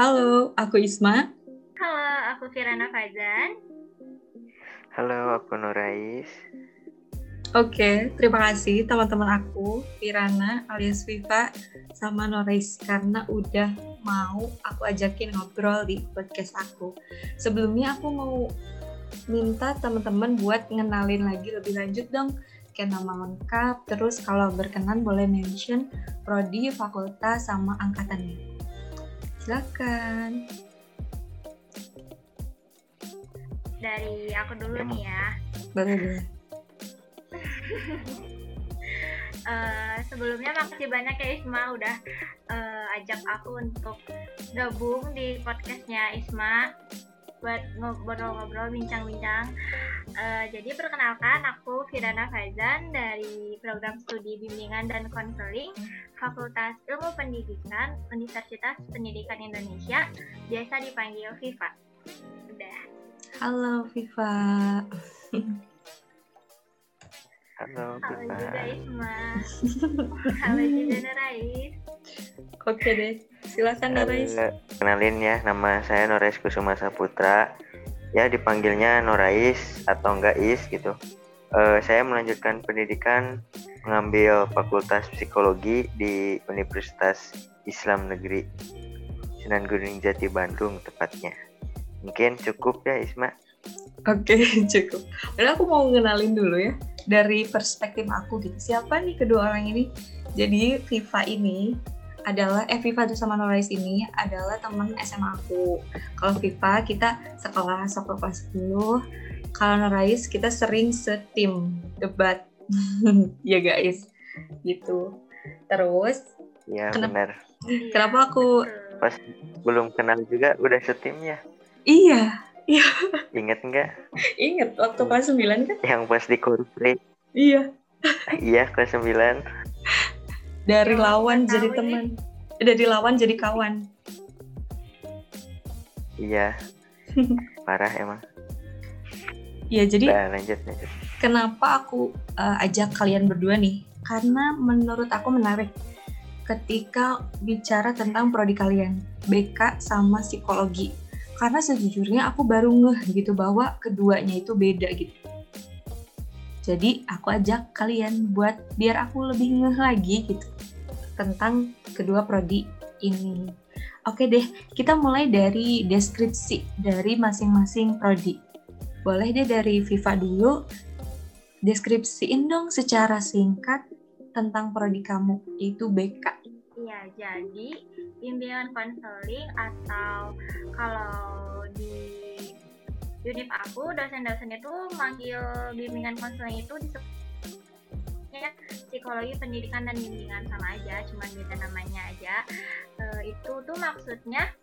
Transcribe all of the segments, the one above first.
Halo, aku Isma. Halo, aku Firana Faizan. Halo, aku Nurais. Oke, terima kasih teman-teman aku, Firana alias Viva sama Nurais karena udah mau aku ajakin ngobrol di podcast aku. Sebelumnya aku mau minta teman-teman buat ngenalin lagi lebih lanjut dong kayak nama lengkap, terus kalau berkenan boleh mention prodi, fakultas, sama angkatannya. Silakan. Dari aku dulu Ya, nih ya. Boleh, boleh. Eh, sebelumnya makasih banyak ya Isma udah eh, ajak aku untuk gabung di podcastnya Isma buat ngobrol-ngobrol, bincang-bincang. Eh, jadi perkenalkan aku Firana Faizan dari program studi bimbingan dan konseling Fakultas Ilmu Pendidikan Universitas Pendidikan Indonesia, biasa dipanggil Viva. Udah. Halo Viva. Halo, Halo juga Isma. Halo juga Nurais. Oke deh, silakan Nurais. Halo, Kenalin ya, nama saya Norais Kusuma Saputra. Ya, dipanggilnya Norais atau enggak Is gitu. Eh, saya melanjutkan pendidikan mengambil Fakultas Psikologi di Universitas Islam Negeri Sunan Gunung Jati Bandung tepatnya. Mungkin cukup ya Isma. Oke, cukup. Dan aku mau ngenalin dulu ya dari perspektif aku gitu. Siapa nih kedua orang ini? Jadi Viva ini adalah eh Viva sama Norais ini adalah teman SMA aku. Kalau Viva kita sekolah sekolah kelas 10. Kalau Norais kita sering setim debat. ya guys. Gitu. Terus Ya Kenapa? benar. Kenapa aku-. Pas belum kenal juga udah setimnya. iya, Ingat nggak inget waktu kelas 9 kan? yang pas di korupsi? Iya. iya kelas 9 dari Yang lawan jadi ini. teman dari lawan jadi kawan Iya. Parah emang. ya jadi Udah lanjut lanjut. kenapa aku uh, ajak kalian berdua nih karena menurut aku menarik ketika bicara tentang prodi kalian BK sama psikologi karena sejujurnya aku baru ngeh gitu bahwa keduanya itu beda gitu jadi aku ajak kalian buat biar aku lebih ngeh lagi gitu tentang kedua prodi ini oke deh kita mulai dari deskripsi dari masing-masing prodi boleh deh dari Viva dulu deskripsiin dong secara singkat tentang prodi kamu yaitu BK. Iya, jadi bimbingan konseling atau kalau di unit aku dosen-dosen itu manggil bimbingan konseling itu disebutnya psikologi pendidikan dan bimbingan sama aja, cuma beda namanya aja. Eh, itu tuh maksudnya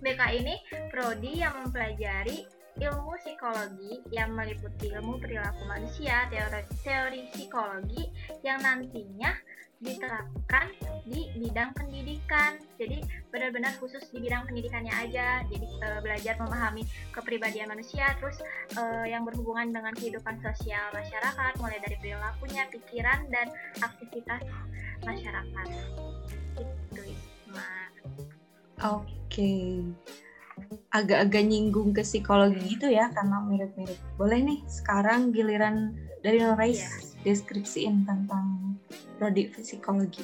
BK ini prodi yang mempelajari ilmu psikologi yang meliputi ilmu perilaku manusia, teori, teori psikologi yang nantinya diterapkan di bidang pendidikan. Jadi benar-benar khusus di bidang pendidikannya aja. Jadi eh, belajar memahami kepribadian manusia, terus eh, yang berhubungan dengan kehidupan sosial masyarakat, mulai dari perilakunya, pikiran dan aktivitas masyarakat. Itu Isma. Oke. Agak-agak nyinggung ke psikologi gitu ya karena mirip-mirip. Boleh nih sekarang giliran dari Norais Iya. Deskripsiin tentang prodi psikologi.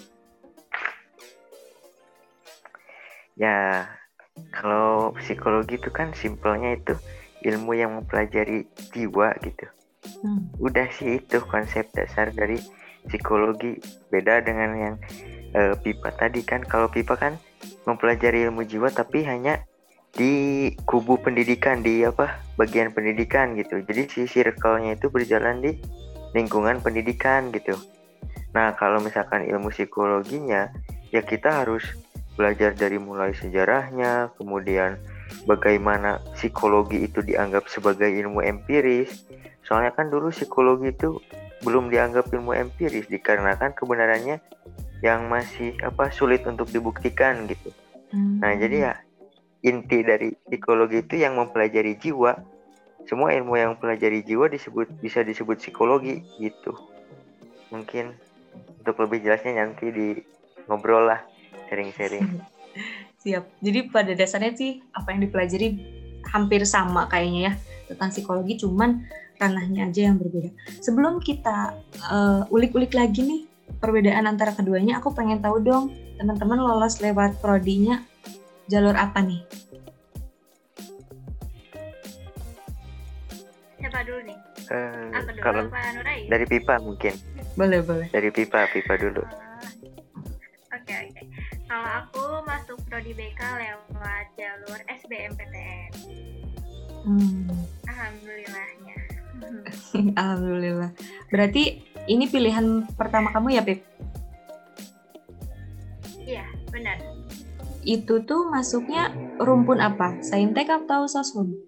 Ya, kalau psikologi itu kan simpelnya itu ilmu yang mempelajari jiwa gitu. Hmm. Udah sih itu konsep dasar dari psikologi. Beda dengan yang eh, pipa tadi kan. Kalau pipa kan mempelajari ilmu jiwa tapi hanya di kubu pendidikan di apa bagian pendidikan gitu. Jadi si circle-nya itu berjalan di lingkungan pendidikan gitu. Nah, kalau misalkan ilmu psikologinya ya kita harus belajar dari mulai sejarahnya, kemudian bagaimana psikologi itu dianggap sebagai ilmu empiris. Soalnya kan dulu psikologi itu belum dianggap ilmu empiris dikarenakan kebenarannya yang masih apa sulit untuk dibuktikan gitu. Hmm. Nah, jadi ya inti dari psikologi itu yang mempelajari jiwa. Semua ilmu yang mempelajari jiwa disebut bisa disebut psikologi gitu. Mungkin untuk lebih jelasnya nanti di ngobrol lah sharing-sharing. siap. Jadi pada dasarnya sih apa yang dipelajari hampir sama kayaknya ya tentang psikologi, cuman ranahnya aja yang berbeda. Sebelum kita uh, ulik-ulik lagi nih perbedaan antara keduanya, aku pengen tahu dong teman-teman lolos lewat prodinya jalur apa nih? Siapa dulu nih? Eh, Apa dulu? kalau Apa Nurai? dari pipa mungkin Boleh, boleh. dari pipa pipa dulu Ah, Oke oke. Kalau aku masuk prodi BK lewat jalur SBMPTN. Hmm. Alhamdulillahnya. Alhamdulillah. Berarti ini pilihan pertama kamu ya, Pip? Iya benar. Itu tuh masuknya rumpun apa? Saintek atau soshum?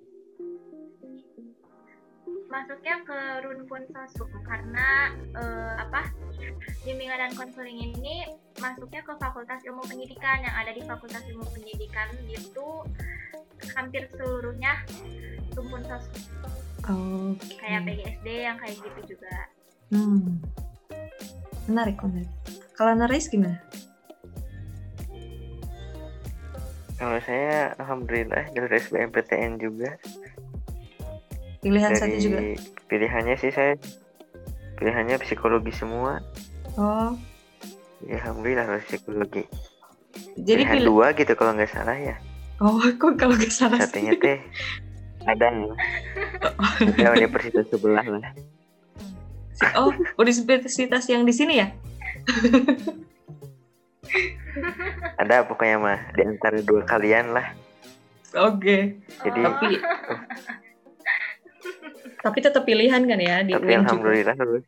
Masuknya ke Runpun Sosum karena eh, apa? Bimbingan dan konseling ini masuknya ke Fakultas Ilmu Pendidikan yang ada di Fakultas Ilmu Pendidikan itu hampir seluruhnya Rumpun Sosum. Oke. Kayak PGSD yang kayak gitu juga. Hmm. Menarik, menarik. Kalau Naris gimana? kalau saya alhamdulillah jalur SBMPTN juga Pilihan satu dari juga. pilihannya sih saya. Pilihannya psikologi semua. Oh, ya alhamdulillah psikologi. Jadi pilihan pilih. dua gitu kalau nggak salah ya. Oh, kok kalau nggak salah satunya teh ada ada universitas sebelah lah. Oh, universitas yang di sini ya? ada pokoknya mah di antara dua kalian lah. Oke. jadi Oh, Tapi tapi tetap pilihan kan ya di tapi UIN juga. alhamdulillah lulus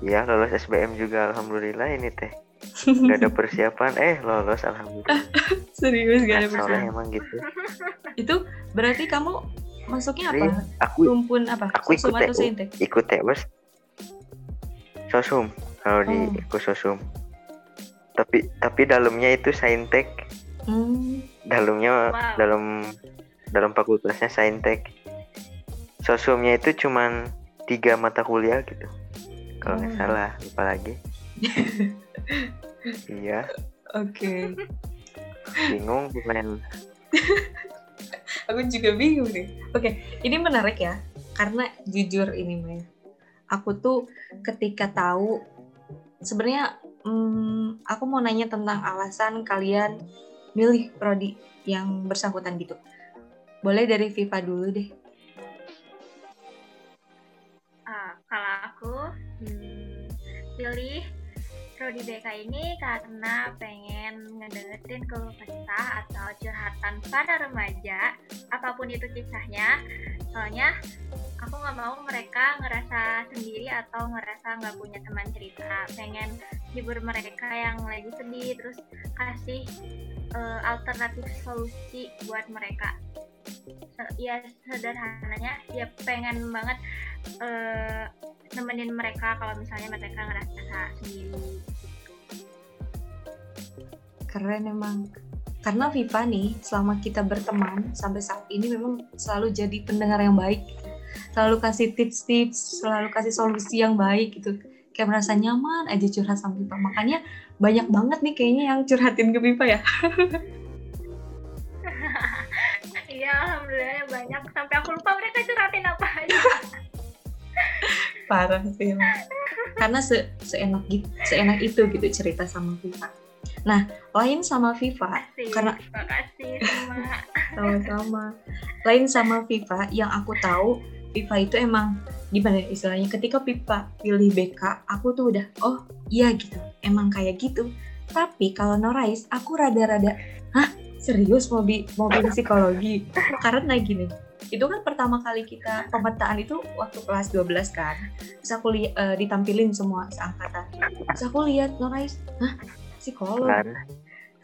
Iya lolos SBM juga alhamdulillah ini teh nggak ada persiapan eh lolos alhamdulillah Serius gak ada soalnya persiapan. emang gitu Itu berarti kamu masuknya Jadi, apa? aku Rumpun apa? aku ikut atau TU. saintek? ikut TEWES sosum kalau di Oh. ikut sosum tapi tapi dalamnya itu saintek Hmm. dalamnya Wow. dalam dalam fakultasnya saintek sosumnya itu cuman tiga mata kuliah gitu kalau nggak Oh. salah lupa lagi iya Oke. bingung bukan Aku juga bingung nih. Oke, ini menarik ya. Karena jujur ini Maya. Aku tuh ketika tahu sebenarnya hmm, aku mau nanya tentang alasan kalian milih prodi yang bersangkutan gitu. Boleh dari Viva dulu deh. Kalau aku hmm, pilih prodi BK ini karena pengen ngedengerin keluh atau curhatan para remaja, apa pun itu kisahnya. Soalnya aku nggak mau mereka ngerasa sendiri atau ngerasa nggak punya teman cerita. Pengen hibur mereka yang lagi sedih, terus kasih eh, alternatif solusi buat mereka. Ya sederhananya, ya pengen banget eh, nemenin mereka kalau misalnya mereka ngerasa sendiri gitu. Keren emang. Karena Viva nih, selama kita berteman sampai saat ini memang selalu jadi pendengar yang baik. Selalu kasih tips-tips, selalu kasih solusi yang baik gitu. Kayak merasa nyaman aja curhat sama Viva. Makanya banyak banget nih kayaknya yang curhatin ke Viva ya. banyak sampai aku lupa mereka curhatin apa aja. Parah sih. Karena se seenak gitu, seenak itu gitu cerita sama Viva. Nah, lain sama Viva, Kasih, Karena- terima kasih semua. sama-sama. Lain sama Viva, yang aku tahu Viva itu emang gimana ya istilahnya ketika Viva pilih BK, aku tuh udah oh iya gitu, emang kayak gitu. Tapi kalau Norais, aku rada-rada, hah serius mau bi mau pilih psikologi? Karena gini, itu kan pertama kali kita pemetaan itu waktu kelas 12 kan. Terus aku li- eh, ditampilin semua seangkatan. Terus aku lihat Norais, hah? Psikolog? Kan.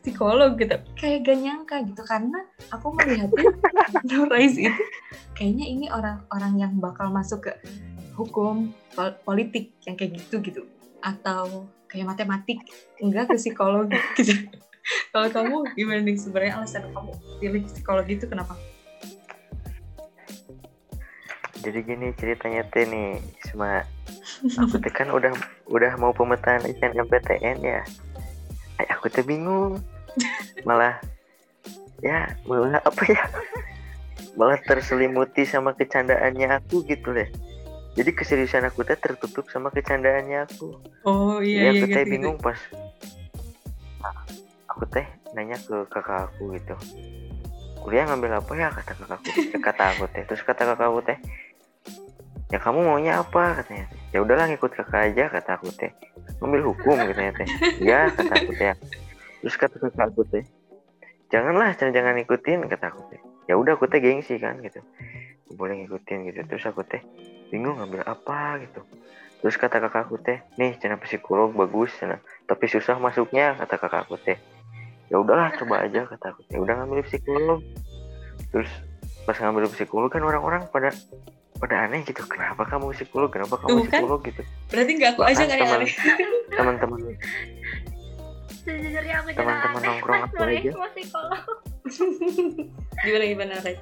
Psikolog gitu. Kayak gak nyangka gitu. Karena aku melihatnya Norais itu kayaknya ini orang-orang yang bakal masuk ke hukum pol- politik yang kayak gitu gitu. Atau kayak matematik. Enggak ke psikologi gitu kalau kamu gimana nih sebenarnya alasan kamu pilih psikologi itu kenapa? Jadi gini ceritanya teh nih sama aku teh kan udah udah mau pemetaan SNMPTN ya. Ay, aku teh bingung. Malah ya malah apa ya? Malah terselimuti sama kecandaannya aku gitu deh. Jadi keseriusan aku teh tertutup sama kecandaannya aku. Oh iya, iya aku iya teh gitu, bingung pas aku teh nanya ke kakak aku gitu. Kuliah ngambil apa ya? Kata kakakku kata aku teh. Terus kata kakak aku teh ya kamu maunya apa? katanya. Ya udahlah ngikut kakak aja kata aku teh. Ngambil hukum katanya teh. Ya kata aku teh. Terus kata kakak aku teh janganlah jangan jangan ikutin kata aku teh. Ya udah aku teh gengsi kan gitu. Boleh ngikutin gitu. Terus aku teh bingung ngambil apa gitu. Terus kata kakak aku teh nih channel psikolog bagus cina. tapi susah masuknya kata kakak aku teh ya udahlah coba aja kata aku. Teh udah ngambil psikolog terus pas ngambil psikolog kan orang-orang pada pada aneh gitu. Kenapa kamu psikolog kenapa kamu Tuh kan. psikolog gitu. Berarti nggak aku aja Bahkan kan yang teman- aneh teman-teman. Sejujurnya aku juga Teman-teman nongkrong aku aja. psikolog. gimana gimana Ray?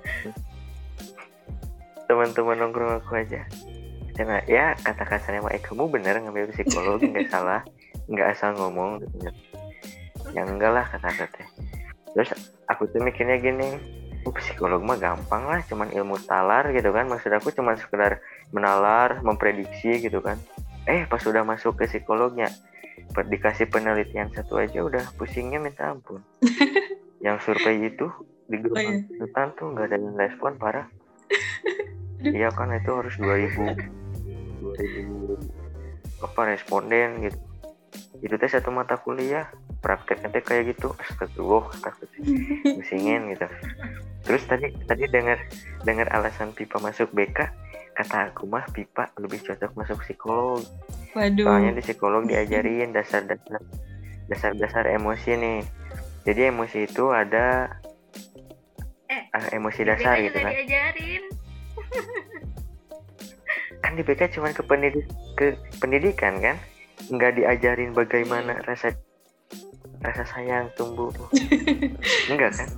teman-teman nongkrong aku aja. Cina, ya kata kasarnya eh kamu bener ngambil psikolog nggak salah. Nggak asal ngomong gitu ya enggak lah kata aku teh terus aku tuh mikirnya gini oh, psikolog mah gampang lah cuman ilmu talar gitu kan. Maksud aku cuman sekedar menalar memprediksi gitu kan. Eh pas udah masuk ke psikolognya dikasih penelitian satu aja udah pusingnya minta ampun. Yang survei itu di grup Oh, iya. tuh nggak ada yang respon parah. Iya kan itu harus 2000 2000 apa responden gitu. Itu teh satu mata kuliah prakteknya teh kayak gitu astagfirullah takut pusingin gitu. Terus tadi tadi dengar dengar alasan pipa masuk BK kata aku mah pipa lebih cocok masuk psikolog. Waduh. Soalnya di psikolog diajarin dasar-dasar dasar-dasar emosi nih. Jadi emosi itu ada Eh, ah, emosi dasar gitu juga kan. diajarin. kan di BK cuma ke pendidik ke pendidikan kan? Nggak diajarin bagaimana rasa rasa sayang tumbuh enggak kan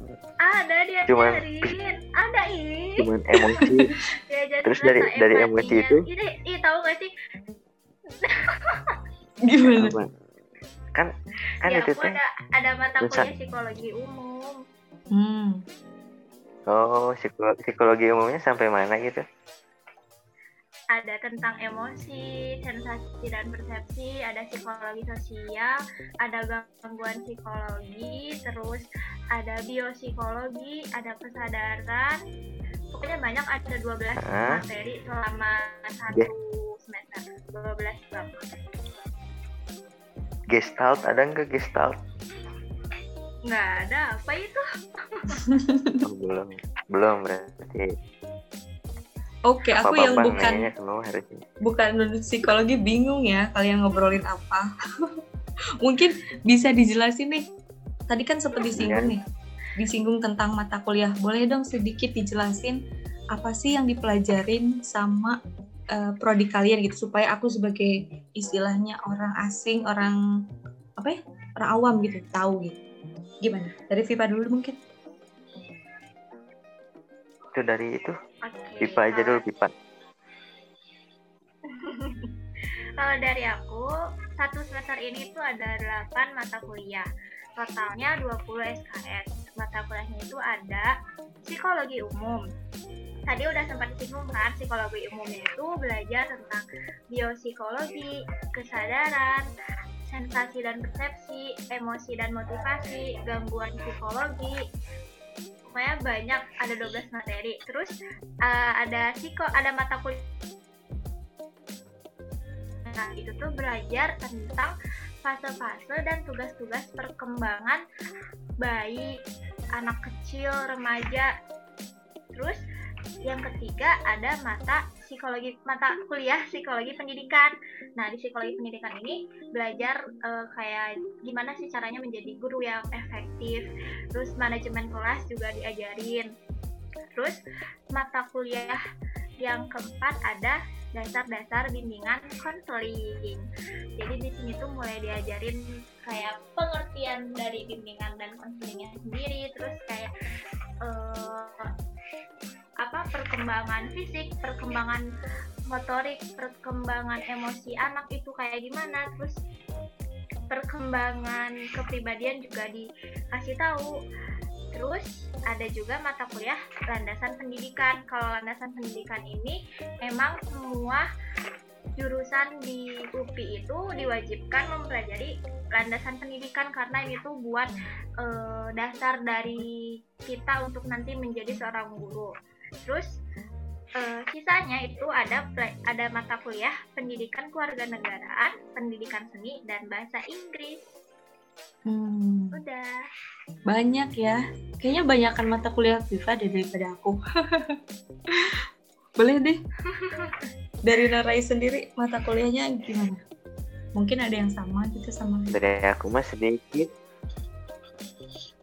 Ada Cuman- diajarin. Ada ih. cuman emosi Diajarin Terus dari- dari emosi itu? Ini, ih tahu gak sih? gimana apa kan kan ya, itu teh ada, ada mata Bisa. kuliah psikologi umum. hmm oh psikologi, psikologi umumnya sampai mana gitu Ada tentang emosi, sensasi dan persepsi, ada psikologi sosial, ada gangguan psikologi, terus ada biopsikologi, ada kesadaran. Pokoknya banyak ada 12 Hah? materi selama satu semester. 12 bab. gestalt ada nggak gestalt Nggak ada, apa itu? belum belum berarti oke aku apa yang bukan bukan psikologi bingung ya kalian ngobrolin apa. Mungkin bisa dijelasin nih. Tadi kan sempat disinggung Iya. nih. Disinggung tentang mata kuliah. Boleh dong sedikit dijelasin apa sih yang dipelajarin sama eh, prodi kalian gitu supaya aku sebagai istilahnya orang asing orang apa ya orang awam gitu tahu gitu. Gimana? Dari Viva dulu mungkin itu dari itu Oke. pipa aja dulu pipa Kalau dari aku, satu semester ini tuh ada 8 mata kuliah. Totalnya 20 SKS. Mata kuliahnya itu ada psikologi umum. Tadi udah sempat disinggung kan, psikologi umumnya itu belajar tentang biopsikologi, kesadaran, sensasi dan persepsi, emosi dan motivasi, gangguan psikologi. Pokoknya banyak, ada 12 materi. Terus eh, ada psiko, ada mata kuliah Nah, itu tuh belajar tentang fase-fase dan tugas-tugas perkembangan bayi, anak kecil, remaja. Terus yang ketiga ada mata psikologi mata kuliah psikologi pendidikan. Nah, di psikologi pendidikan ini belajar eh, kayak gimana sih caranya menjadi guru yang efektif. Terus manajemen kelas juga diajarin. Terus mata kuliah yang keempat ada dasar-dasar bimbingan konseling. Jadi di sini tuh mulai diajarin kayak pengertian dari bimbingan dan konselingnya sendiri, terus kayak eh, apa perkembangan fisik, perkembangan motorik, perkembangan emosi anak itu kayak gimana, terus perkembangan kepribadian juga dikasih tahu terus ada juga mata kuliah landasan pendidikan kalau landasan pendidikan ini memang semua jurusan di UPI itu diwajibkan mempelajari landasan pendidikan karena ini tuh buat e, dasar dari kita untuk nanti menjadi seorang guru. Terus e, sisanya itu ada ada mata kuliah pendidikan kewarganegaraan, pendidikan seni dan bahasa Inggris. Hmm. Udah. Banyak ya. Kayaknya banyakkan mata kuliah Viva deh daripada aku. Boleh deh. Dari Narai sendiri mata kuliahnya gimana? Mungkin ada yang sama gitu sama Dari aku mah sedikit.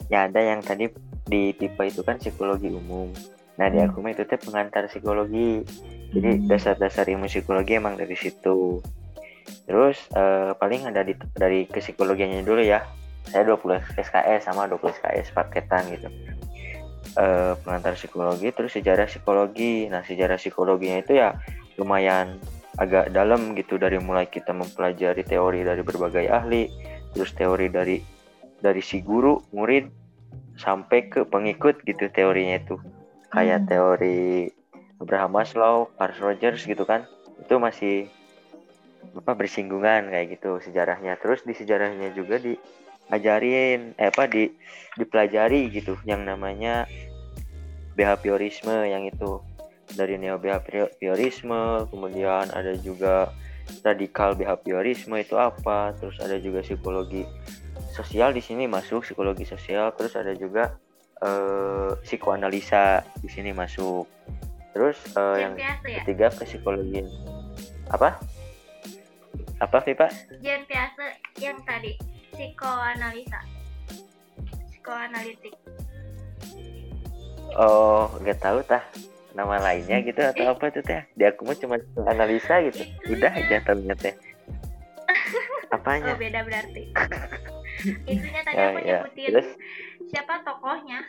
Ya ada yang tadi di tipe itu kan psikologi umum. Nah di Hmm. aku mah itu teh pengantar psikologi. Jadi Hmm. dasar-dasar ilmu psikologi emang dari situ. Terus eh, paling ada di, dari psikologinya dulu ya. Saya 20 SKS sama 20 SKS paketan gitu. Eh, pengantar psikologi terus sejarah psikologi. Nah, sejarah psikologinya itu ya lumayan agak dalam gitu dari mulai kita mempelajari teori dari berbagai ahli, terus teori dari dari si guru, murid sampai ke pengikut gitu teorinya itu. Kayak Hmm. teori Abraham Maslow, Carl Rogers gitu kan. Itu masih apa bersinggungan kayak gitu sejarahnya. Terus di sejarahnya juga diajarin eh apa di dipelajari gitu yang namanya behaviorisme yang itu dari neo behaviorisme kemudian ada juga radikal behaviorisme itu apa terus ada juga psikologi sosial di sini masuk psikologi sosial terus ada juga eh, psikoanalisa di sini masuk. Terus eh, yang ya? ketiga ke psikologi. Apa? Apa Vipa? Jen biasa yang tadi. Psikoanalisa. Psikoanalitik. oh nggak tahu tah. Nama lainnya gitu atau apa tuh teh? Di aku mah cuma analisa gitu. Udah aja tahunya teh. Oh apanya beda berarti. Itunya tadi Ya, aku ya. nyebutin. Terus? Siapa tokohnya.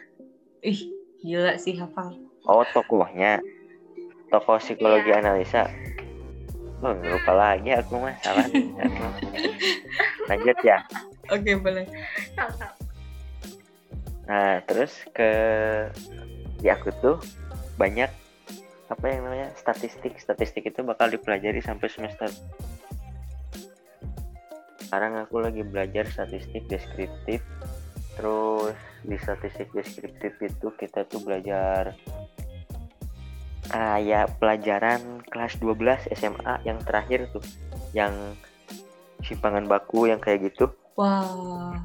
Ih, gila sih hafal. Oh tokohnya Tokoh psikologi Iya. analisa Oh lupa lagi aku mah salah Lanjut ya Oke, boleh. Tahu tahu. Nah terus ke Di aku tuh Banyak Apa yang namanya Statistik Statistik itu bakal dipelajari sampai semester Sekarang aku lagi belajar statistik deskriptif Terus di statistik deskriptif itu kita tuh belajar kayak pelajaran kelas 12 SMA yang terakhir tuh yang simpangan baku yang kayak gitu. Wah,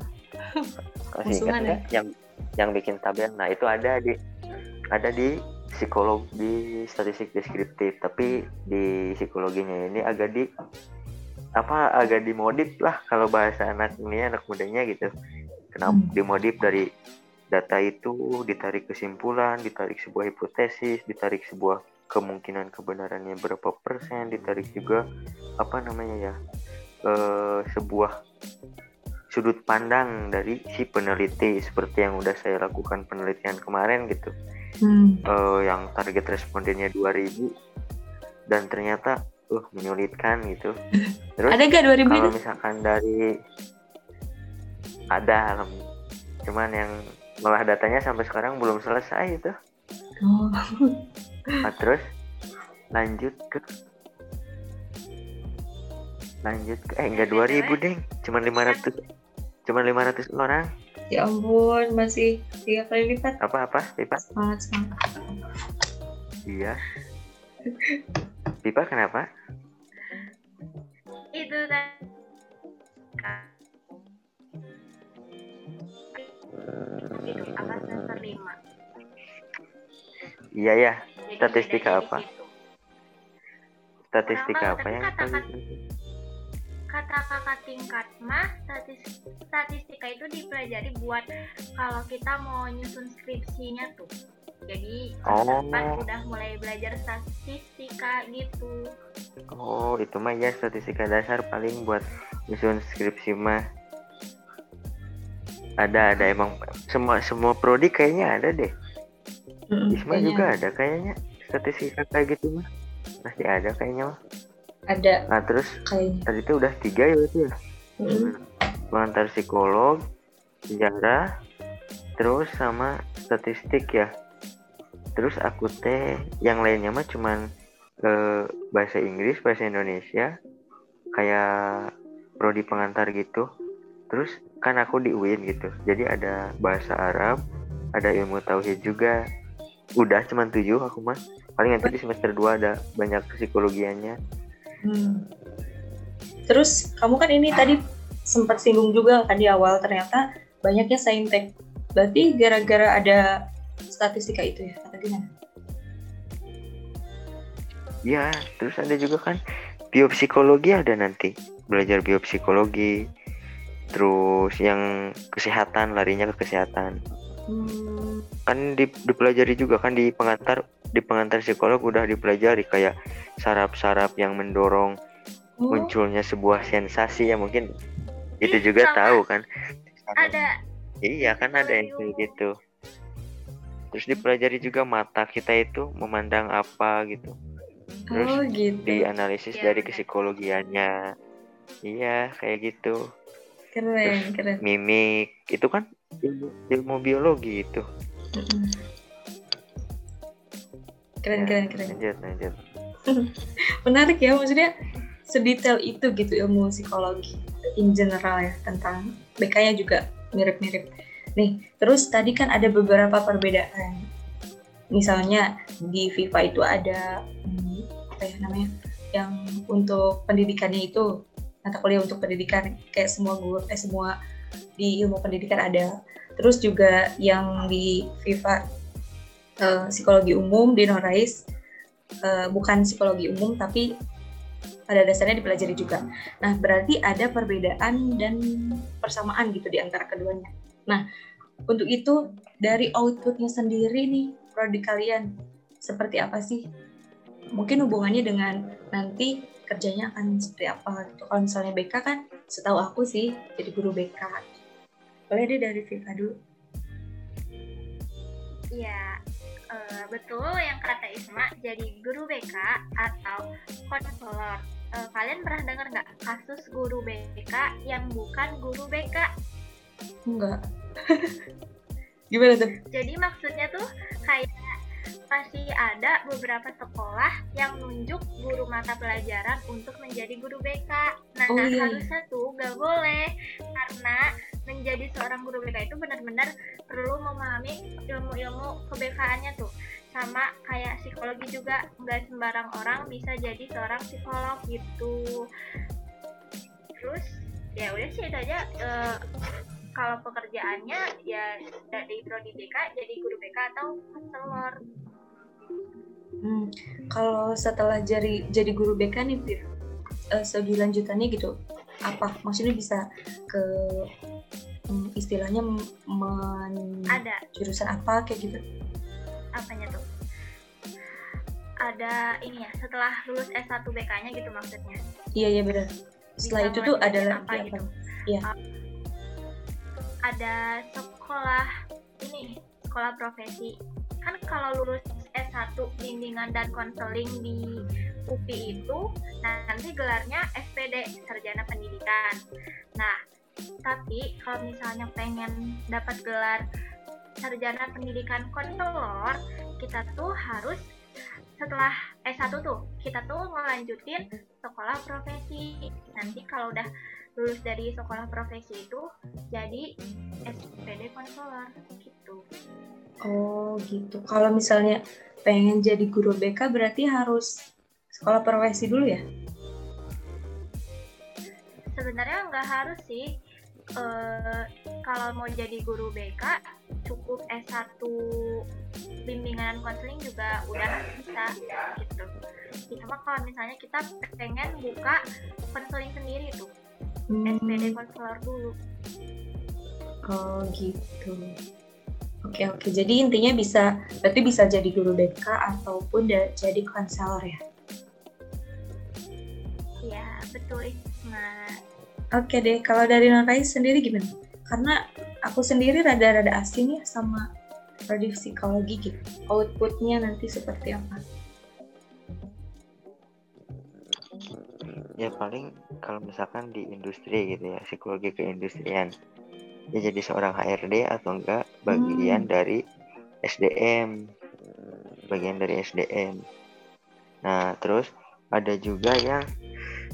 masih ingat nggak? yang yang bikin tabel? Nah itu ada di ada di psikolog di statistik deskriptif. Tapi di psikologinya ini agak di apa agak dimodif lah kalau bahasa anak ini anak mudanya gitu kenapa Hmm. dimodif dari data itu ditarik kesimpulan ditarik sebuah hipotesis ditarik sebuah kemungkinan kebenarannya berapa persen ditarik juga apa namanya ya eh, sebuah sudut pandang dari si peneliti seperti yang udah saya lakukan penelitian kemarin gitu hmm. eh, yang target respondennya 2000 dan ternyata uh menyulitkan gitu terus ada gak 2000 itu? kalau misalkan dari ada. Cuman yang malah datanya sampai sekarang belum selesai itu. Oh, Nah, terus lanjut ke lanjut ke eh enggak 2000 deng cuman 500 cuman 500 orang. Ya ampun, masih tiga kali lipat. apa apa? Pipa? Semangat, semangat. iya. Pipa kenapa? Itu tadi. Apa semester lima. iya ya Jadi Statistika apa? situ. statistika apa yang kata-kata kata kakak tingkat mah statis, statistika itu dipelajari buat kalau kita mau nyusun skripsinya tuh jadi Oh. pas udah mulai belajar statistika gitu oh itu mah ya statistika dasar paling buat nyusun skripsi mah ada ada. Emang semua semua prodi kayaknya ada deh. Mm-mm, Isma kayaknya juga ada. kayaknya. Statistika kayak gitu mah. Pasti ada kayaknya mah. Ada. Nah terus kayaknya. tadi itu udah tiga ya itu ya? Pengantar psikolog sejarah terus sama statistik ya. Terus aku teh yang lainnya mah cuman eh, bahasa Inggris bahasa Indonesia kayak prodi pengantar gitu. Terus kan aku di UIN gitu jadi ada bahasa Arab ada ilmu tauhid juga udah cuman tujuh aku mah paling nanti di semester 2 ada banyak psikologianya Hmm. Terus kamu kan ini tadi sempat singgung juga kan di awal ternyata banyaknya saintek. Berarti gara-gara ada statistika itu ya atau gimana? ya terus ada juga kan biopsikologi ada nanti belajar biopsikologi terus yang kesehatan larinya ke kesehatan. Hmm. kan di- dipelajari juga kan di pengantar di pengantar psikolog udah dipelajari kayak saraf-saraf yang mendorong Oh, munculnya sebuah sensasi ya mungkin itu juga sama. tahu kan. Ada. Iya kan ada yang kayak gitu. Terus dipelajari juga mata kita itu memandang apa gitu. Terus oh gitu. dianalisis Iya, dari benar. psikologianya iya kayak gitu Keren, keren. mimik itu kan ilmu, ilmu biologi itu. Keren, Ya, keren, keren. lanjut lanjut Menarik ya, maksudnya sedetail itu gitu ilmu psikologi in general ya tentang BK-nya juga mirip-mirip. Nih, terus tadi kan ada beberapa perbedaan. Misalnya di FIFA itu ada apa ya namanya? Yang untuk pendidikannya itu mata kuliah untuk pendidikan kayak semua guru eh semua di ilmu pendidikan ada. Terus juga yang di FIFA eh, psikologi umum di Norais eh, bukan psikologi umum tapi pada dasarnya dipelajari juga. Nah, berarti ada perbedaan dan persamaan gitu di antara keduanya. Nah, untuk itu dari outputnya sendiri nih, prodi kalian seperti apa sih? Mungkin hubungannya dengan nanti kerjanya akan seperti apa gitu. Kalau misalnya BK kan, setahu aku sih jadi guru BK. Boleh deh dari Viva dulu. Iya, eh, betul yang kata Isma, jadi guru BK atau konselor. Eh, kalian pernah dengar nggak kasus guru BK yang bukan guru BK? Enggak. Gimana tuh? Jadi maksudnya tuh kayak masih ada beberapa sekolah yang nunjuk guru mata pelajaran untuk menjadi guru BK. Nah, Oh, iya. harusnya tuh gak boleh karena menjadi seorang guru BK itu benar-benar perlu memahami ilmu-ilmu kebekaan-nya tuh. Sama kayak psikologi juga nggak sembarang orang bisa jadi seorang psikolog gitu. Terus ya udah sih itu aja. Eh, kalau pekerjaannya ya dari prodi BK jadi guru BK atau konselor. Hmm, kalau setelah jadi jadi guru BK nih, Viv, eh, segi lanjutannya gitu, apa? Maksudnya bisa ke hmm, istilahnya men Ada jurusan apa kayak gitu? apanya tuh? Ada ini ya, setelah lulus S1 BK-nya gitu maksudnya. Iya iya benar. Setelah Bisa itu tuh ada lagi apa apa? gitu. Iya. Ada sekolah ini, sekolah profesi. Kan kalau lulus S1 bimbingan dan konseling di UPI itu nanti gelarnya SPD Sarjana Pendidikan. Nah, tapi kalau misalnya pengen dapat gelar sarjana pendidikan konselor, kita tuh harus setelah S1 tuh, kita tuh ngelanjutin sekolah profesi. Nanti kalau udah lulus dari sekolah profesi itu jadi SPD konselor gitu. Oh gitu. Kalau misalnya pengen jadi guru BK berarti harus sekolah profesi dulu ya? Sebenarnya nggak harus sih. Eh, kalau mau jadi guru BK cukup S1 bimbingan konseling juga udah bisa gitu. Cuma kalau misalnya kita pengen buka konseling sendiri tuh, SPD konselor dulu. Oh gitu. Oke oke. Jadi intinya bisa berarti bisa jadi guru BK ataupun jadi konselor ya. Iya, betul Isma. Oke deh. Kalau dari Norais sendiri gimana? Karena aku sendiri rada-rada asing ya sama prodi psikologi gitu. Outputnya nanti seperti apa? Ya paling kalau misalkan di industri gitu ya psikologi keindustrian. Ya jadi seorang HRD atau enggak bagian Hmm. dari SDM bagian dari SDM nah terus ada juga yang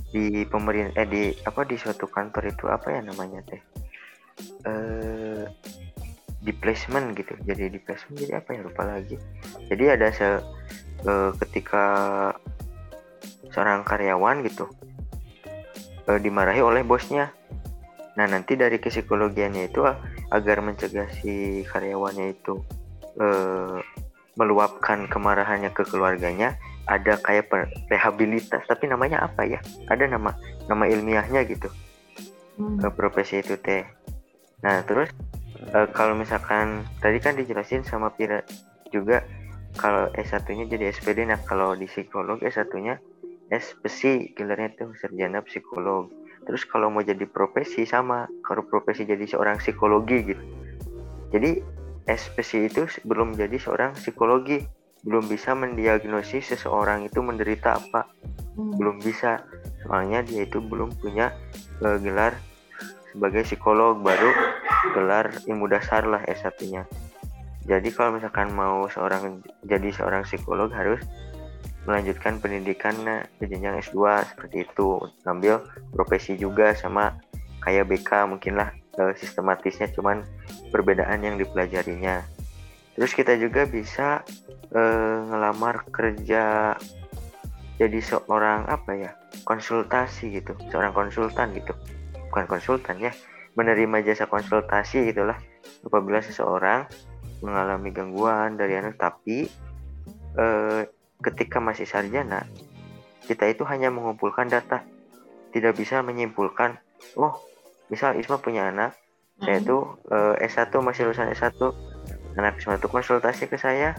di pemerintah eh di apa di suatu kantor itu apa ya namanya teh? Eh di placement gitu. Jadi di placement jadi apa ya lupa lagi. Jadi ada se eh, ketika seorang karyawan gitu eh, dimarahi oleh bosnya nah nanti dari psikologiannya itu ah, agar mencegah si karyawannya itu eh, meluapkan kemarahannya ke keluarganya ada kayak rehabilitas tapi namanya apa ya ada nama nama ilmiahnya gitu Hmm. ke profesi itu teh. Nah terus eh, kalau misalkan tadi kan dijelasin sama Pira juga kalau S1-nya jadi SPD, nah kalau di psikolog S1-nya SPSI, gelarnya itu sarjana psikolog. Terus kalau mau jadi profesi sama, kalau profesi jadi seorang psikologi gitu. Jadi SPSI itu belum jadi seorang psikologi, belum bisa mendiagnosis seseorang itu menderita apa, Hmm. belum bisa. Soalnya dia itu belum punya eh, gelar sebagai psikolog baru gelar ilmu dasar lah S1-nya. Jadi kalau misalkan mau seorang jadi seorang psikolog harus melanjutkan pendidikannya ke jenjang S2 seperti itu. Ngambil profesi juga sama kayak BK mungkin lah eh, sistematisnya cuman perbedaan yang dipelajarinya. Terus kita juga bisa eh, ngelamar kerja jadi seorang apa ya konsultasi gitu seorang konsultan gitu bukan konsultan ya menerima jasa konsultasi gitulah apabila seseorang mengalami gangguan dari anak tapi eh, ketika masih sarjana kita itu hanya mengumpulkan data. Tidak bisa menyimpulkan oh misal Isma punya anak saya itu eh, S1 masih lulusan S1 anak Isma itu konsultasi ke saya.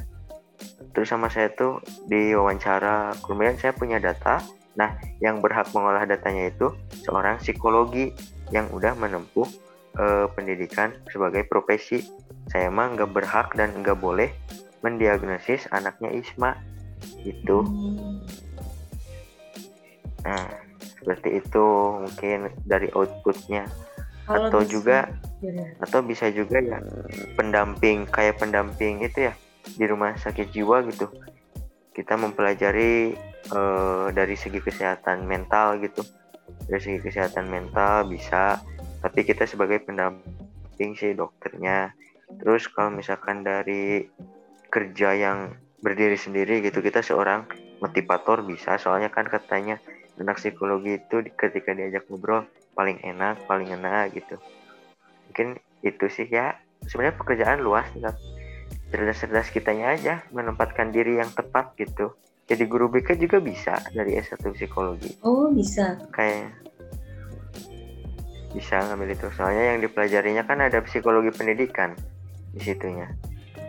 Terus sama saya tuh diwawancara. Kemudian saya punya data. Nah yang berhak mengolah datanya itu seorang psikologi yang udah menempuh eh, pendidikan sebagai profesi. Saya mah nggak berhak dan nggak boleh mendiagnosis anaknya Isma gitu. Hmm. nah seperti itu mungkin dari outputnya. Kalau atau bisa- juga Ya, atau bisa juga ya pendamping kayak pendamping itu ya di rumah sakit jiwa gitu. Kita mempelajari eh, dari segi kesehatan mental gitu. Dari segi kesehatan mental bisa tapi kita sebagai pendamping si dokternya. Terus kalau misalkan dari kerja yang berdiri sendiri gitu. Kita seorang motivator bisa. Soalnya kan katanya anak psikologi itu ketika diajak ngobrol paling enak paling enak gitu. Mungkin itu sih ya. Sebenarnya pekerjaan luas tinggal cerdas-cerdas kitanya aja menempatkan diri yang tepat gitu. Jadi guru BK juga bisa dari S1 psikologi. Oh bisa. kayak bisa ngambil itu. Soalnya yang dipelajarinya kan ada psikologi pendidikan di situnya.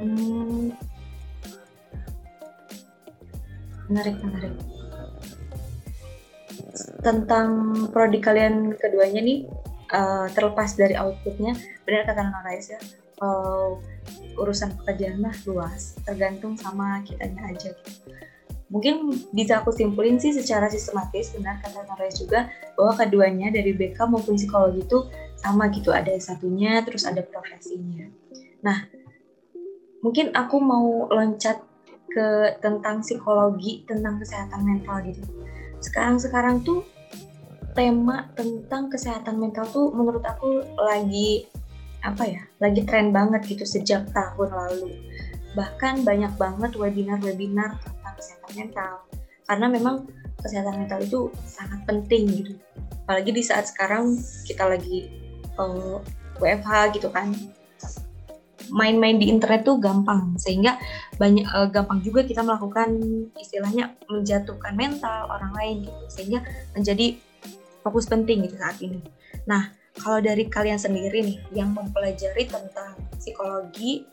Hmm. Menarik, menarik. Tentang prodi kalian keduanya nih, eh, terlepas dari outputnya, benar kata Nona Raisa, kalau urusan pekerjaan mah luas, tergantung sama kitanya aja. Gitu. Mungkin bisa aku simpulin sih secara sistematis, benar kata Nona Raisa juga, bahwa keduanya dari BK maupun psikologi itu sama gitu, ada satunya, terus ada profesinya. Nah, mungkin aku mau loncat ke tentang psikologi, tentang kesehatan mental gitu. Sekarang-sekarang tuh tema tentang kesehatan mental tuh menurut aku lagi apa ya, lagi tren banget gitu sejak tahun lalu. Bahkan banyak banget webinar-webinar tentang kesehatan mental. Karena memang kesehatan mental itu sangat penting gitu. Apalagi di saat sekarang kita lagi eh, WFH gitu kan, main-main di internet tuh gampang sehingga banyak eh, gampang juga kita melakukan istilahnya menjatuhkan mental orang lain gitu sehingga menjadi fokus penting gitu saat ini. Nah kalau dari kalian sendiri nih yang mempelajari tentang psikologi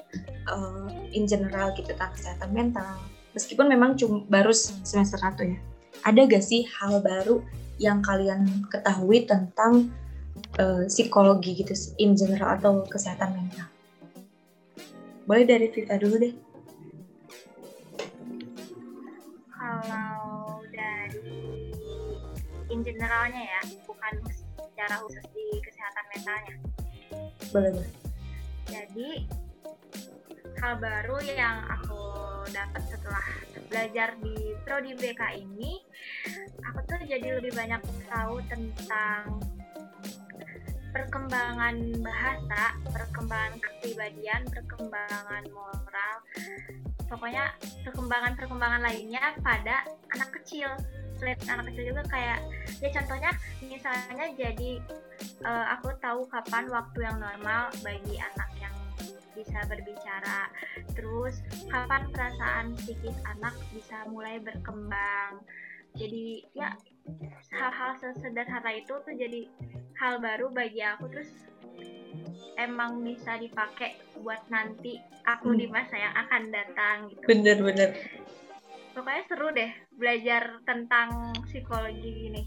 eh, in general gitu tentang kesehatan mental meskipun memang cuma baru semester satu ya ada gak sih hal baru yang kalian ketahui tentang eh, psikologi gitu in general atau kesehatan mental? Boleh dari Viva dulu deh. kalau dari in in generalnya ya bukan secara khusus di kesehatan mentalnya boleh boleh jadi hal baru yang aku dapat setelah belajar di prodi BK ini aku tuh jadi lebih banyak tahu tentang perkembangan bahasa, perkembangan kepribadian, perkembangan moral, pokoknya perkembangan-perkembangan lainnya pada anak kecil. Selain anak kecil juga kayak ya contohnya misalnya jadi uh, aku tahu kapan waktu yang normal bagi anak yang bisa berbicara. Terus kapan perasaan psikis anak bisa mulai berkembang. Jadi ya hal-hal sesederhana itu tuh jadi hal baru bagi aku terus emang bisa dipakai buat nanti aku hmm. di masa yang akan datang gitu. Bener-bener. Pokoknya seru deh belajar tentang psikologi ini.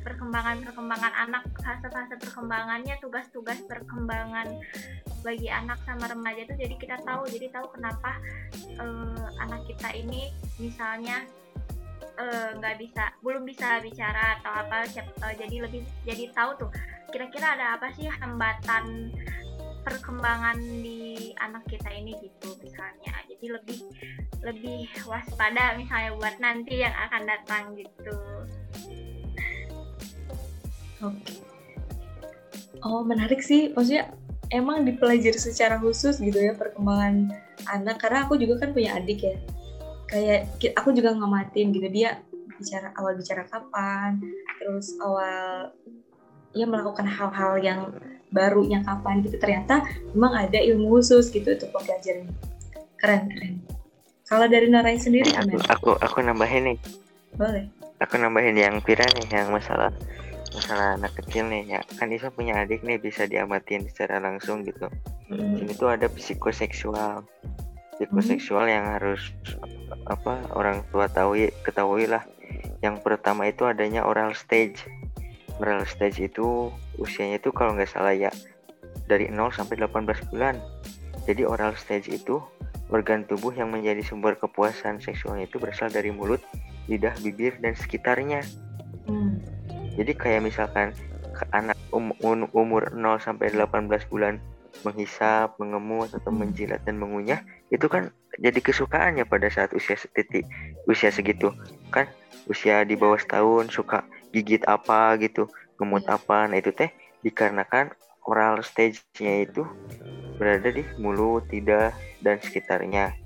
Perkembangan-perkembangan anak, fase-fase perkembangannya, tugas-tugas perkembangan bagi anak sama remaja itu jadi kita tahu, jadi tahu kenapa uh, anak kita ini misalnya nggak uh, bisa belum bisa bicara atau apa uh, jadi lebih jadi tahu tuh kira-kira ada apa sih hambatan perkembangan di anak kita ini gitu misalnya. Jadi lebih lebih waspada misalnya buat nanti yang akan datang gitu. Oke. Okay. oh menarik sih. Maksudnya emang dipelajari secara khusus gitu ya perkembangan anak. Karena aku juga kan punya adik ya kayak aku juga ngamatin gitu. Dia bicara awal bicara kapan terus awal ya melakukan hal-hal yang barunya kapan gitu. Ternyata memang ada ilmu khusus gitu untuk pembelajaran. Keren keren. Kalau dari Norai sendiri aku, aku aku nambahin nih. Boleh. Aku nambahin yang Pira nih yang masalah masalah anak kecil nih. Ya kan Isa punya adik nih bisa diamatin secara langsung gitu. Mm. ini tuh ada psikoseksual psikoseksual mm. yang harus apa orang tua tahu ketahui lah yang pertama itu adanya oral stage oral stage itu usianya itu kalau nggak salah ya dari 0 sampai 18 bulan jadi oral stage itu organ tubuh yang menjadi sumber kepuasan seksualnya itu berasal dari mulut lidah bibir dan sekitarnya hmm. jadi kayak misalkan anak um, um, umur 0 sampai 18 bulan menghisap, mengemut atau hmm. menjilat dan mengunyah itu kan jadi kesukaannya pada saat usia titik usia segitu. Kan usia di bawah setahun suka gigit apa gitu ngemut iya. apa. Nah itu teh dikarenakan oral stage-nya itu berada di mulut tidak dan sekitarnya.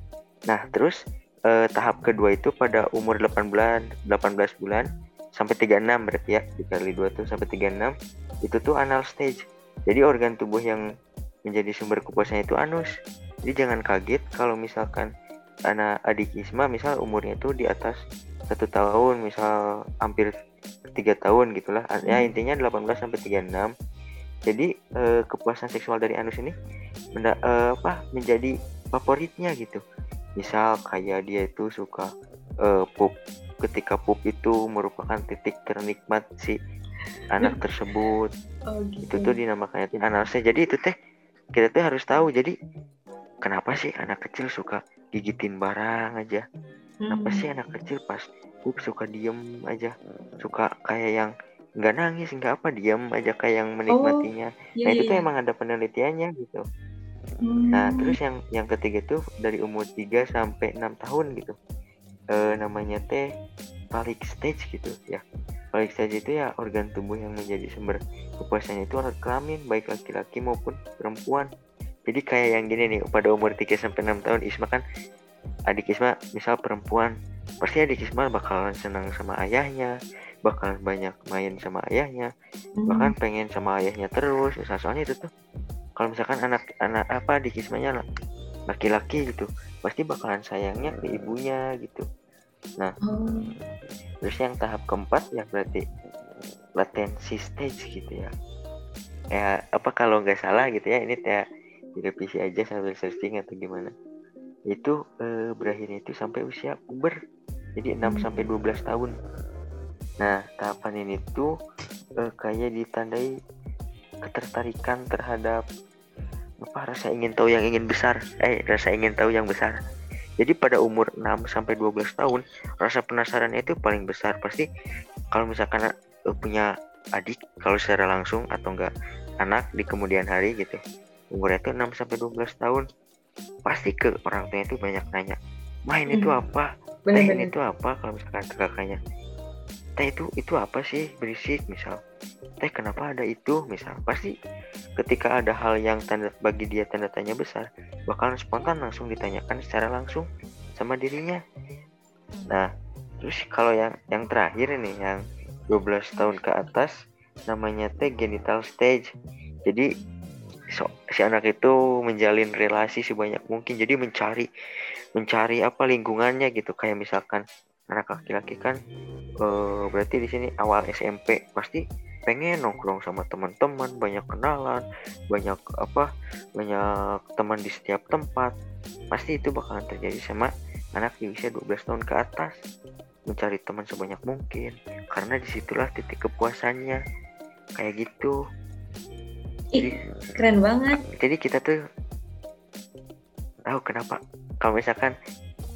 Nah terus eh, tahap kedua itu pada umur 8 bulan 18 bulan sampai 36 berarti ya dikali dua tuh sampai 36 itu tuh anal stage. Jadi organ tubuh yang menjadi sumber kepuasannya itu anus. Jadi jangan kaget kalau misalkan anak adik Isma misal umurnya itu di atas satu tahun misal hampir tiga tahun gitulah. Ya hmm. intinya 18 sampai 36 jadi eh, kepuasan seksual dari anus ini benda, eh, apa menjadi favoritnya gitu. Misal kayak dia itu suka eh, pup ketika pup itu merupakan titik ternikmat si anak tersebut. Oh, gitu. itu tuh dinamakannya anusnya. Jadi itu teh kita tuh harus tahu jadi kenapa sih anak kecil suka gigitin barang aja kenapa hmm. sih anak kecil pas pup suka diem aja suka kayak yang nggak nangis nggak apa diem aja kayak yang menikmatinya oh, iya, nah itu iya. tuh iya. emang ada penelitiannya gitu hmm. nah terus yang yang ketiga tuh dari umur 3 sampai enam tahun gitu e, namanya teh palik stage gitu ya palik stage itu ya organ tubuh yang menjadi sumber kepuasannya itu alat kelamin baik laki-laki maupun perempuan. Jadi kayak yang gini nih pada umur 3 sampai 6 tahun Isma kan adik Isma misal perempuan. Pasti adik Isma bakalan senang sama ayahnya bakalan banyak main sama ayahnya hmm. bahkan pengen sama ayahnya terus. Misal soalnya itu tuh kalau misalkan anak anak apa adik Ismanya laki-laki gitu pasti bakalan sayangnya ke ibunya gitu nah hmm. terus yang tahap keempat ya berarti latensi stage gitu ya. Ya apa kalau nggak salah gitu ya ini ya direvisi aja sambil searching atau gimana. Itu eh, berakhirnya itu sampai usia puber jadi 6 sampai 12 tahun. Nah tahapan ini tuh eh, kayak ditandai ketertarikan terhadap apa rasa ingin tahu yang ingin besar eh rasa ingin tahu yang besar jadi pada umur 6 sampai 12 tahun rasa penasarannya itu paling besar. Pasti kalau misalkan uh, punya adik kalau secara langsung atau enggak anak di kemudian hari gitu umurnya itu 6 sampai 12 tahun pasti ke orang tuanya itu banyak nanya main itu Hmm. apa? Main itu apa? Kalau misalkan ke kakaknya teh itu itu apa sih? Berisik misal. Teh kenapa ada itu? misal. Pasti ketika ada hal yang tanda bagi dia tanda tanya besar bakalan spontan langsung ditanyakan secara langsung sama dirinya. Nah terus kalau yang yang terakhir nih yang 12 tahun ke atas namanya teh genital stage. Jadi so, si anak itu menjalin relasi sebanyak mungkin. Jadi mencari mencari apa lingkungannya gitu. Kayak misalkan anak laki-laki kan eh, berarti di sini awal SMP pasti pengen nongkrong sama teman-teman banyak kenalan banyak apa banyak teman di setiap tempat. Pasti itu bakalan terjadi sama anak di usia 12 tahun ke atas. Mencari teman sebanyak mungkin karena di situlah titik kepuasannya. Kayak gitu. Ih keren banget. jadi kita tuh tahu kenapa? Kalau misalkan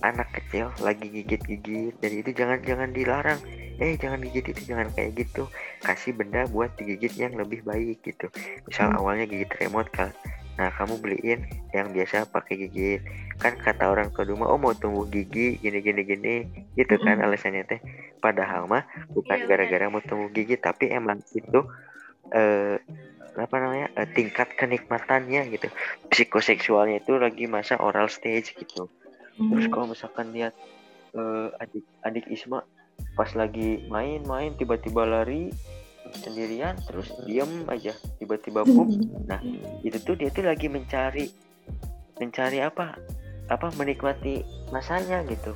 anak kecil lagi gigit-gigit. Jadi itu jangan jangan dilarang. Eh jangan gigit itu jangan kayak gitu. Kasih benda buat digigit yang lebih baik gitu. Misal Hmm. awalnya gigit remote kan nah kamu beliin yang biasa pakai gigit. Kan kata orang tua dulu oh mau tumbuh gigi gini gini gini. Gitu kan Mm-mm. alasannya teh. Padahal mah bukan Iya, gara-gara mau tumbuh gigi tapi emang itu eh apa namanya eh, tingkat kenikmatannya gitu. Psikoseksualnya itu lagi masa oral stage gitu terus Hmm. kalau misalkan lihat eh, adik adik Isma pas lagi main-main tiba-tiba lari sendirian terus diem aja tiba-tiba pup nah itu tuh dia tuh lagi mencari mencari apa apa menikmati masanya gitu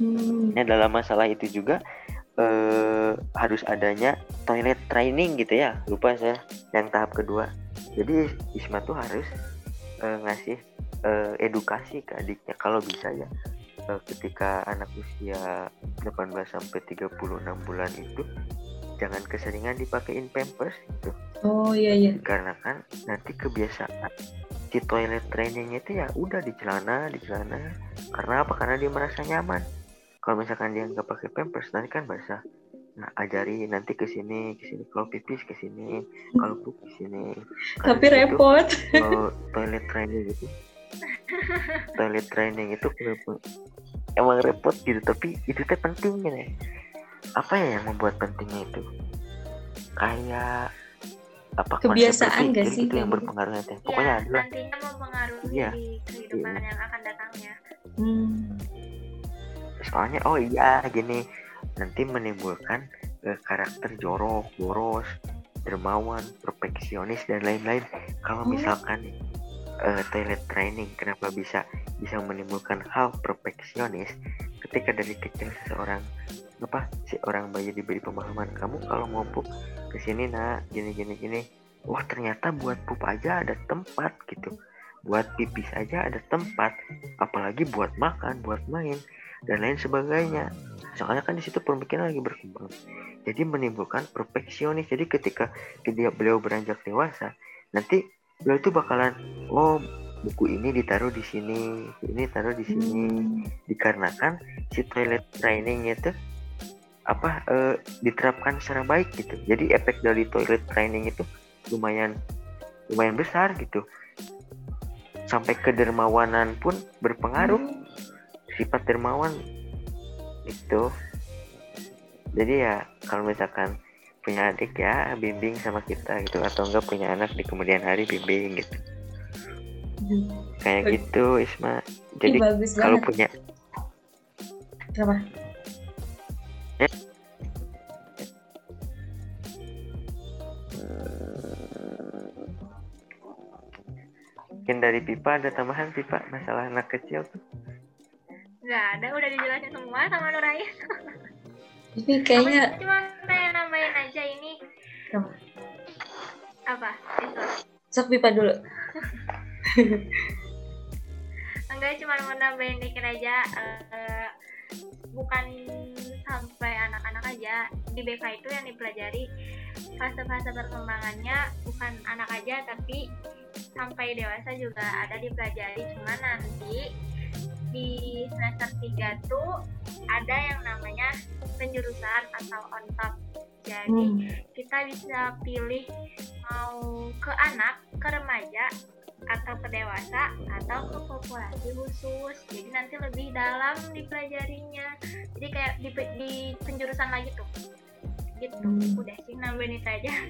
Hmm. Nah dalam masalah itu juga eh, harus adanya toilet training gitu ya. Lupa saya yang tahap kedua. Jadi Isma tuh harus eh, ngasih eh, edukasi ke adiknya kalau bisa ya. Eh, ketika anak usia 18 sampai 36 bulan itu jangan keseringan dipakein pampers gitu. oh iya iya Dikarenakan nanti kebiasaan si toilet trainingnya itu ya udah di celana, di celana. Karena apa? Karena dia merasa nyaman. Kalau misalkan dia nggak pakai pampers nanti kan basah. Nah, ajari nanti ke sini, ke sini kalau pipis ke sini, kalau pup ke sini. Karena tapi di situ, repot kalau toilet training itu toilet training itu emang repot gitu tapi itu teh penting gitu ya. apa ya yang membuat pentingnya itu kayak apa Kebiasaan gak sih gitu yang gitu? berpengaruh teh pokoknya ya, adalah nantinya mempengaruhi Iya. kehidupan Iya. yang akan datangnya. Hmm. soalnya oh iya gini nanti menimbulkan eh, karakter jorok boros dermawan perfeksionis dan lain-lain kalau Oh. misalkan eh, toilet training kenapa bisa bisa menimbulkan hal perfeksionis ketika dari kecil seseorang apa si orang bayi diberi pemahaman kamu kalau mau pup ke sini nak gini gini gini wah ternyata buat pup aja ada tempat gitu. Buat pipis aja ada tempat apalagi buat makan buat main dan lain sebagainya. Soalnya kan di situ pemikiran lagi berkembang jadi menimbulkan perfeksionis. Jadi ketika dia beliau beranjak dewasa nanti beliau itu bakalan oh buku ini ditaruh di sini ini taruh di sini. Hmm. dikarenakan si toilet training itu apa eh, diterapkan secara baik gitu. Jadi efek dari toilet training itu lumayan lumayan besar gitu. Sampai kedermawanan pun berpengaruh. Hmm. sifat dermawan itu jadi ya kalau misalkan punya adik ya bimbing sama kita gitu atau enggak punya anak di kemudian hari bimbing gitu kayak Bagus. gitu Isma jadi bagus kalau banget punya Kenapa? mungkin dari pipa ada tambahan pipa masalah anak kecil tuh Nggak ada, udah dijelasin semua sama Nuraya. Ini kayaknya Aku cuma pengen nambahin aja ini. Apa? Apa? Itu. sok pipa dulu. Enggak, cuma mau nambahin dikit aja. eh, bukan sampai anak-anak aja. Di BK itu yang dipelajari fase-fase perkembangannya bukan anak aja tapi sampai dewasa juga ada dipelajari cuma nanti di semester 3 tuh ada yang namanya penjurusan atau on top jadi Hmm. kita bisa pilih mau ke anak ke remaja atau ke dewasa atau ke populasi khusus jadi nanti lebih dalam dipelajarinya jadi kayak di, di penjurusan lagi tuh gitu Hmm. udah sih nambahin itu aja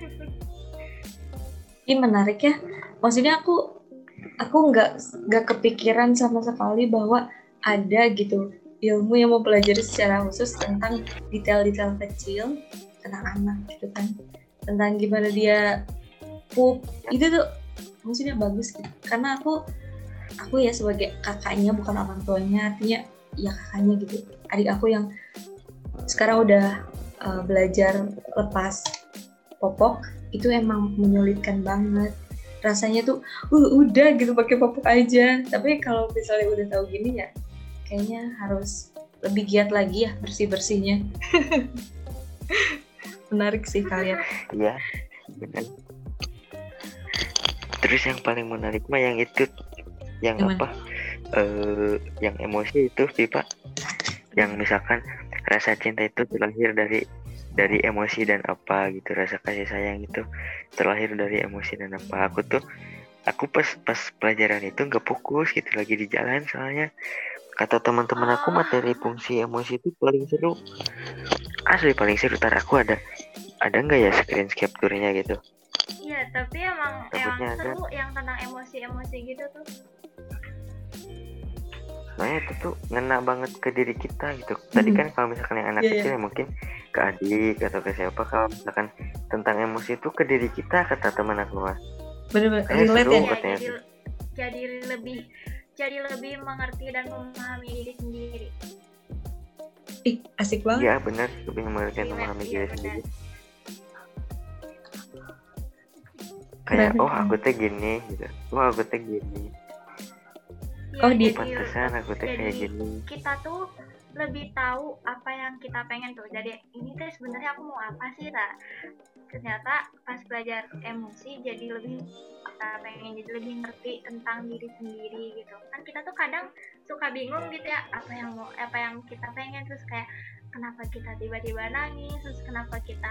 Ini menarik ya. Maksudnya aku aku nggak nggak kepikiran sama sekali bahwa ada gitu ilmu yang mempelajari secara khusus tentang detail-detail kecil tentang anak gitu kan. Tentang gimana dia pup itu tuh maksudnya bagus gitu. Karena aku aku ya sebagai kakaknya bukan orang tuanya artinya ya kakaknya gitu. Adik aku yang sekarang udah uh, belajar lepas popok itu emang menyulitkan banget rasanya tuh uh, udah gitu pakai popok aja tapi kalau misalnya udah tahu gini ya kayaknya harus lebih giat lagi ya bersih bersihnya menarik sih kalian Iya, benar. Terus yang paling menarik mah yang itu, yang Yang mana? apa? Eh, yang emosi itu, Pipa. Yang misalkan rasa cinta itu terlahir dari dari emosi dan apa gitu, rasa kasih sayang itu terlahir dari emosi dan apa. Aku tuh, aku pas pas pelajaran itu nggak fokus gitu lagi di jalan soalnya kata teman-teman aku materi fungsi emosi itu paling seru asli paling seru tar aku ada ada nggak ya screen capture-nya gitu iya tapi emang emang Takutnya ada. seru yang tentang emosi-emosi gitu tuh soalnya itu tuh ngena banget ke diri kita gitu. Tadi kan kalau misalkan yang anak Iya, kecil ya mungkin ke adik atau ke siapa kalau misalkan tentang emosi itu ke diri kita kata teman aku mah bener-bener Eh, relate seru. ya Iya, katanya jadi jadi lebih jadi lebih mengerti dan memahami diri sendiri. Ih asik banget. Iya benar lebih mengerti dan Relate, memahami iya, diri benar. sendiri. kayak oh aku teh gini gitu. Oh aku teh gini Iya, Oh, di- pantesan aku teh kayak gini. kita tuh lebih tahu apa yang kita pengen tuh. Jadi ini tuh sebenarnya aku mau apa sih tak ternyata pas belajar emosi jadi lebih kita pengen jadi lebih ngerti tentang diri sendiri gitu. Kan kita tuh kadang suka bingung gitu ya apa yang mau apa yang kita pengen. Terus kayak kenapa kita tiba-tiba nangis terus kenapa kita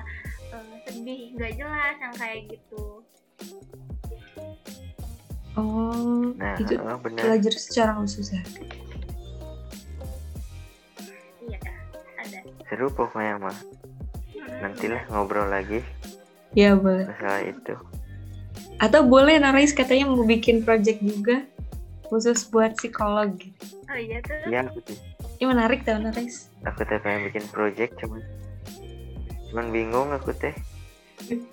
eh, sedih nggak jelas yang kayak gitu oh nah itu oh, benar. belajar secara khusus ya? Iya ada. Seru pokoknya mah nantilah ngobrol lagi. Ya boleh. Masalah itu. Atau boleh Narais katanya mau bikin project juga khusus buat psikolog oh iya tuh iya aku tuh ini menarik tau Narais aku teh pengen bikin project cuman cuman bingung aku teh.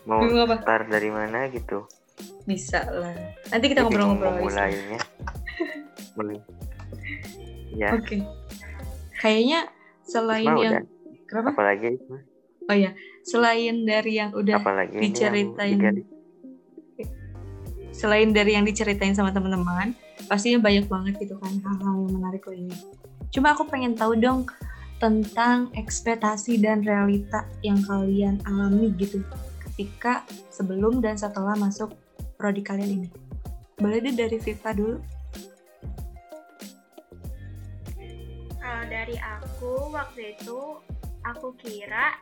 Mau Bingung apa? start dari mana gitu bisa lah. Nanti kita ngobrol-ngobrol lagi mulainya mulai ya. Oke. Kayaknya selain Isma yang udah? Kenapa? Apalagi? Isma? oh ya selain dari yang udah apalagi yang diceritain digali- selain dari yang diceritain sama teman-teman pastinya banyak banget gitu kan hal-hal yang menarik lainnya. Cuma aku pengen tahu dong tentang ekspektasi dan realita yang kalian alami gitu ketika sebelum dan setelah masuk prodi kalian ini boleh deh dari Viva dulu Kalau dari aku waktu itu aku kira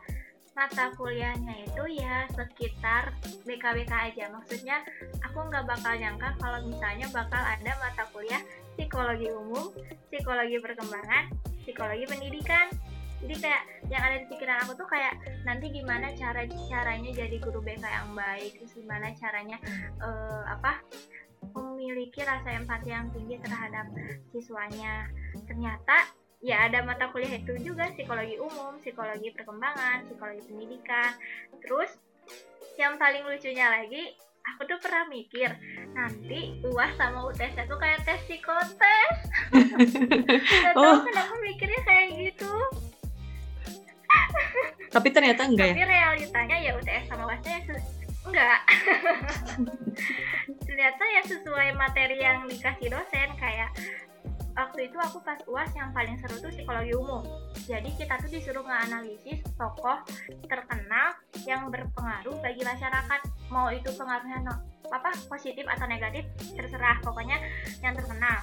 mata kuliahnya itu ya sekitar BKBK aja. Maksudnya aku nggak bakal nyangka kalau misalnya bakal ada mata kuliah psikologi umum, psikologi perkembangan, psikologi pendidikan. Jadi kayak yang ada di pikiran aku tuh kayak nanti gimana cara caranya jadi guru BK yang baik, terus gimana caranya eh, apa memiliki rasa empati yang tinggi terhadap siswanya. Ternyata ya ada mata kuliah itu juga psikologi umum, psikologi perkembangan, psikologi pendidikan. Terus yang paling lucunya lagi, aku tuh pernah mikir nanti UAS sama UTS itu kayak tes psikotes. Gak tau Oh. kenapa mikirnya kayak gitu. Tapi ternyata enggak ya Tapi realitanya ya UTS sama UASnya ya enggak. Ternyata ya sesuai materi yang dikasih dosen kayak waktu itu aku pas UAS yang paling seru tuh psikologi umum. Jadi kita tuh disuruh nganalisis tokoh terkenal yang berpengaruh bagi masyarakat. Mau itu pengaruhnya no- apa positif atau negatif terserah pokoknya yang terkenal.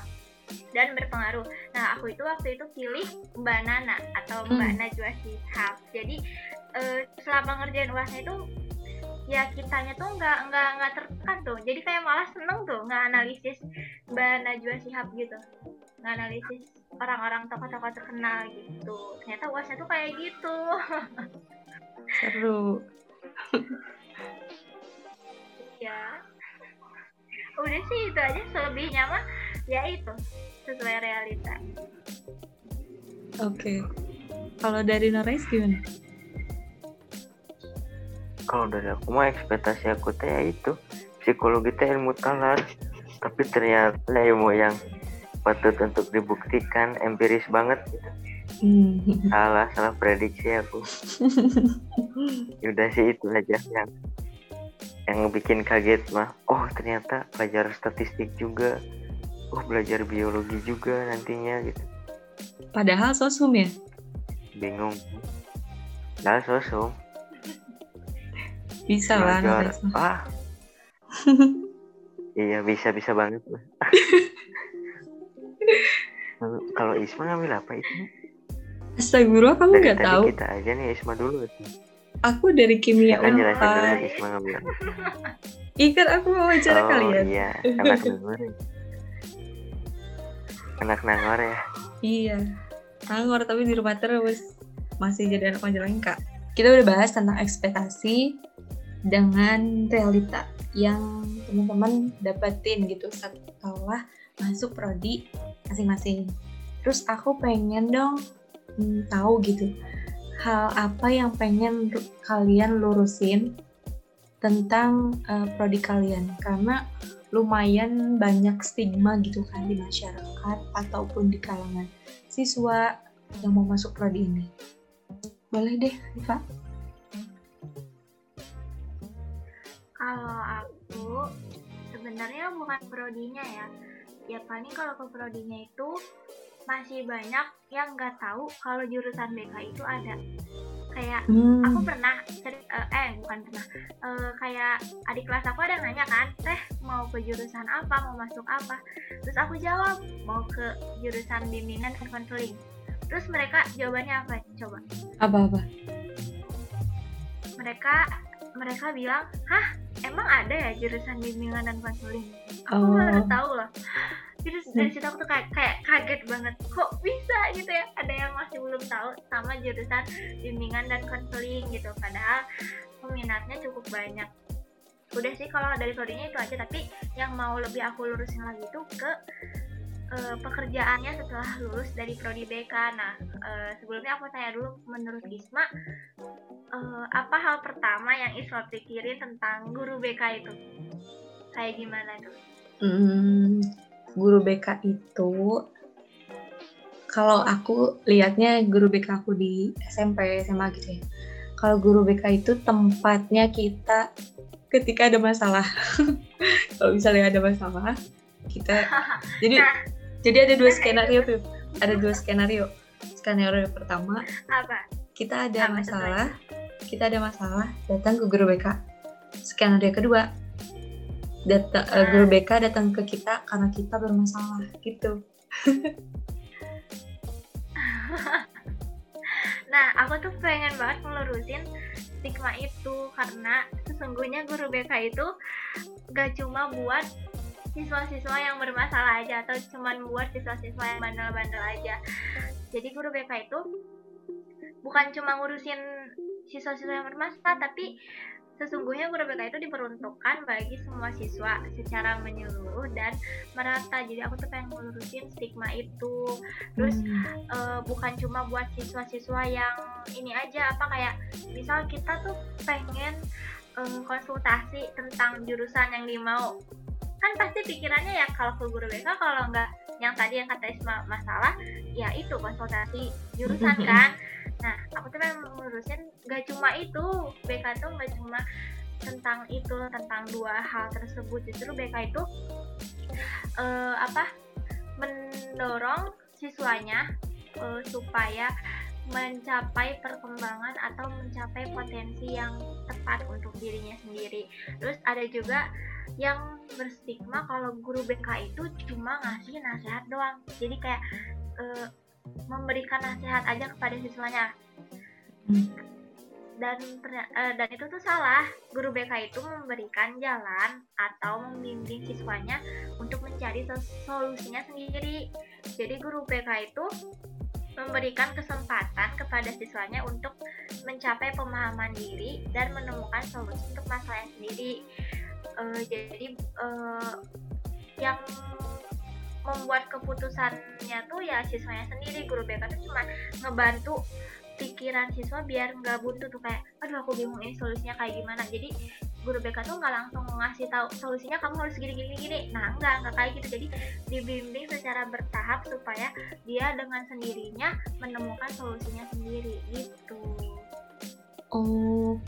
Dan berpengaruh. Nah, aku itu waktu itu pilih Mbak Nana atau Mbak Hmm. Najwa Shihab. Jadi eh, selama ngerjain uasnya itu ya kitanya tuh nggak nggak nggak tertekan tuh. Jadi kayak malah seneng tuh nggak analisis Mbak Najwa Shihab gitu, nggak analisis orang-orang tokoh-tokoh terkenal gitu. Ternyata uasnya tuh kayak gitu. Seru. ya. Udah sih itu aja selebihnya mah ya itu sesuai realita. Oke. Kalau dari Norais gimana? kalau dari aku mah ekspektasi aku teh ya itu psikologi teh ilmu talar tapi ternyata ilmu yang patut untuk dibuktikan empiris banget gitu. Hmm. salah salah prediksi aku udah sih itu aja yang yang bikin kaget mah oh ternyata belajar statistik juga oh belajar biologi juga nantinya gitu Padahal sosum ya. bingung nah sosum Bisa lah belajar mah. ah iya bisa bisa banget lah Kalau- Isma ngambil apa itu Astagfirullah kamu nggak tahu. kita aja nih Isma dulu. Aku dari kimia kan jelasin dulu. Isma ngambil Ikan aku mau wawancara oh kalian. iya ya anak nangor ya Iya. Angor tapi di rumah terus. Masih jadi anak Majalengka. Kita udah bahas tentang ekspektasi dengan realita yang teman-teman dapetin gitu setelah masuk prodi masing-masing. Terus aku pengen dong hmm, tahu gitu hal apa yang pengen kalian lurusin tentang eh, prodi kalian karena lumayan banyak stigma gitu kan di masyarakat ataupun di kalangan siswa yang mau masuk prodi ini. Boleh deh, Rifa. Kalau aku sebenarnya bukan prodinya ya. Ya paling kalau ke prodinya itu masih banyak yang nggak tahu kalau jurusan BK itu ada. Kayak Hmm. aku pernah ceri- eh, eh bukan pernah Eh, kayak adik kelas aku ada nanya kan teh mau ke jurusan apa mau masuk apa terus aku jawab mau ke jurusan bimbingan dan konseling terus mereka jawabannya apa coba Apa-apa? mereka mereka bilang hah emang ada ya jurusan bimbingan dan konseling aku Oh. baru tahu loh jadi dari situ aku tuh kayak, kayak kaget banget kok bisa? Gitu ya. Ada yang masih belum tahu sama jurusan bimbingan dan konseling gitu. Padahal peminatnya cukup banyak. Udah sih kalau dari prodinya itu aja tapi yang mau lebih aku lurusin lagi tuh ke eh, pekerjaannya setelah lulus dari prodi BK nah eh, sebelumnya aku tanya dulu menurut Isma eh, apa hal pertama yang Isma pikirin tentang guru BK itu? Kayak gimana tuh? Hmm, guru BK itu kalau aku lihatnya guru BK aku di SMP SMA gitu ya. Kalau guru BK itu tempatnya kita ketika ada masalah. kalau misalnya ada masalah, kita jadi Nah. jadi ada dua skenario tuh. Ada dua skenario. Skenario pertama, apa kita ada Apa masalah, kita ada masalah, datang ke guru BK. Skenario kedua, data, Ah. guru BK datang ke kita karena kita bermasalah gitu. Nah, aku tuh pengen banget ngelurusin stigma itu karena sesungguhnya guru BK itu gak cuma buat siswa-siswa yang bermasalah aja atau cuman buat siswa-siswa yang bandel-bandel aja. Jadi guru BK itu bukan cuma ngurusin siswa-siswa yang bermasalah tapi sesungguhnya guru BK itu diperuntukkan bagi semua siswa secara menyeluruh dan merata. Jadi aku tuh pengen ngelurusin stigma itu. Terus Hmm. eh, bukan cuma buat siswa-siswa yang ini aja apa kayak misal kita tuh pengen em, konsultasi tentang jurusan yang dimau kan pasti pikirannya ya kalau ke guru BK kalau nggak yang tadi yang kata Isma masalah ya itu konsultasi jurusan kan nah aku tuh pengen ngurusin nggak cuma itu BK tuh nggak cuma tentang itu tentang dua hal tersebut justru BK itu eh, apa mendorong siswanya eh, supaya mencapai perkembangan atau mencapai potensi yang tepat untuk dirinya sendiri. Terus ada juga yang berstigma kalau guru BK itu cuma ngasih nasihat doang. Jadi kayak e, memberikan nasihat aja kepada siswanya. Dan e, dan itu tuh salah. Guru BK itu memberikan jalan atau membimbing siswanya untuk mencari solusinya sendiri. Jadi guru BK itu memberikan kesempatan kepada siswanya untuk mencapai pemahaman diri dan menemukan solusi untuk masalah sendiri. Uh, jadi uh, yang membuat keputusannya tuh ya siswanya sendiri. Guru BK tuh cuma ngebantu pikiran siswa biar nggak buntu tuh kayak aduh aku bingung ini solusinya kayak gimana. Jadi guru BK tuh nggak langsung ngasih tahu solusinya kamu harus gini gini gini. Nah enggak enggak kayak gitu. Jadi dibimbing secara bertahap supaya dia dengan sendirinya menemukan solusinya sendiri gitu.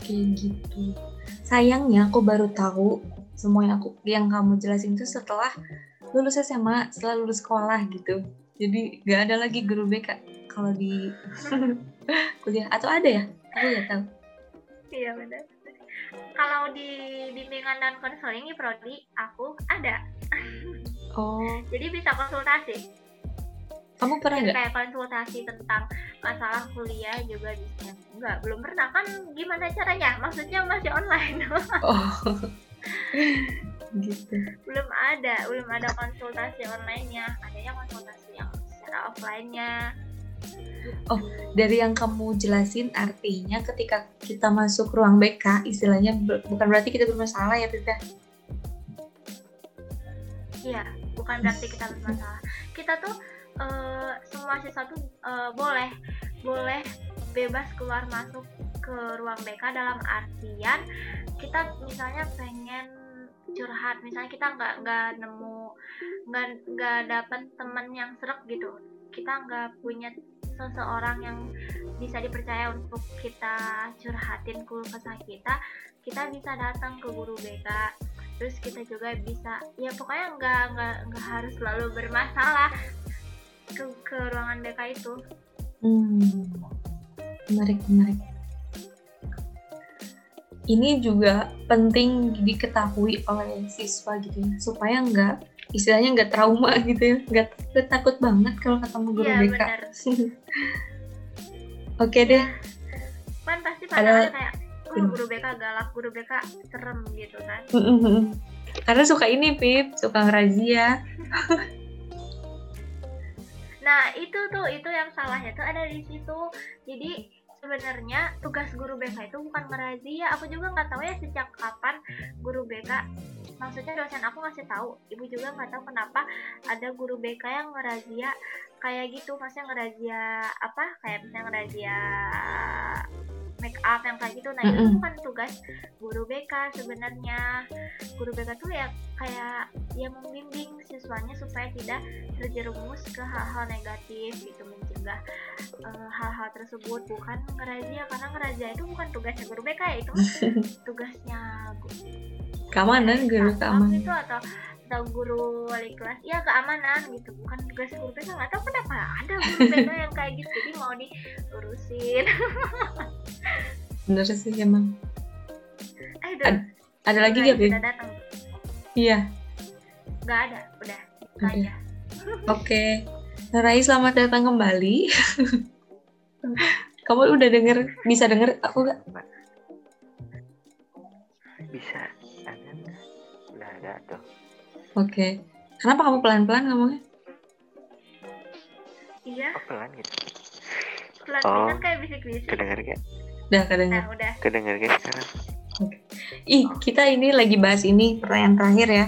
Kayak gitu. Sayangnya aku baru tahu semua yang aku yang kamu jelasin itu setelah lulus SMA setelah lulus sekolah gitu. Jadi nggak ada lagi guru BK kalau di kuliah. Atau ada ya? Aku nggak tahu. Iya benar. Kalau di bimbingan dan konseling di prodi aku ada. Oh. Jadi bisa konsultasi. Kamu pernah nggak? Kayak konsultasi tentang masalah kuliah juga bisa. Enggak belum pernah. Kan gimana caranya? Maksudnya masih online. Oh gitu belum ada belum ada konsultasi online nya adanya konsultasi yang secara offline nya Oh, dari yang kamu jelasin artinya ketika kita masuk ruang BK, istilahnya bukan berarti kita bermasalah ya, Tita? Iya, bukan berarti kita bermasalah. Kita tuh uh, semua siswa tuh uh, boleh boleh bebas keluar masuk ke ruang BK dalam artian kita misalnya pengen curhat misalnya kita nggak nggak nemu nggak nggak dapat teman yang serak gitu. Kita nggak punya seseorang yang bisa dipercaya untuk kita curhatin keluh kesah kita kita bisa datang ke guru BK terus kita juga bisa ya pokoknya nggak nggak nggak harus selalu bermasalah ke ke ruangan BK itu. Hmm menarik menarik ini juga penting diketahui oleh siswa gitu ya supaya nggak istilahnya nggak trauma gitu ya nggak takut banget kalau ketemu guru ya, BK oke deh. Kan pasti pada kayak oh, guru BK galak guru BK serem gitu kan. Karena suka ini Pip suka ngerazia. Nah itu tuh itu yang salahnya tuh ada di situ. Jadi sebenarnya tugas guru BK itu bukan ngerazia. Aku juga nggak tahu ya sejak kapan guru BK maksudnya dosen aku ngasih tahu ibu juga nggak tahu kenapa ada guru BK yang ngerazia kayak gitu. Maksudnya ngerazia apa? Kayak misalnya ngerazia make up yang kayak gitu. Nah mm -hmm. itu bukan tugas guru BK sebenarnya. Guru BK tuh ya kayak ya membimbing siswanya supaya tidak terjerumus ke hal-hal negatif gitu mencegah eh, hal-hal uh, tersebut. Bukan ngerazia karena ngerazia itu bukan tugasnya guru BK ya itu tugasnya keamanan guru keamanan. itu atau atau guru wali kelas ya keamanan gitu. Bukan tugas guru BK nggak tahu kenapa ada guru BK yang kayak gitu jadi mau diurusin. Bener sih emang. Eh Ad, ada lagi gak Bim? iya. Nggak ada udah. Aja. Oke. Rai selamat datang kembali. Kamu udah denger bisa denger aku gak bisa ada tuh. Oke. Okay. Kenapa kamu pelan-pelan ngomongnya? Iya. Oh, pelan gitu. Pelan oh, kan kayak bisik-bisik. Kedengar gak? Udah kedengar. Nah, udah. Kedengar gak sekarang? Oke. Okay. Ih, kita ini lagi bahas ini pertanyaan terakhir ya.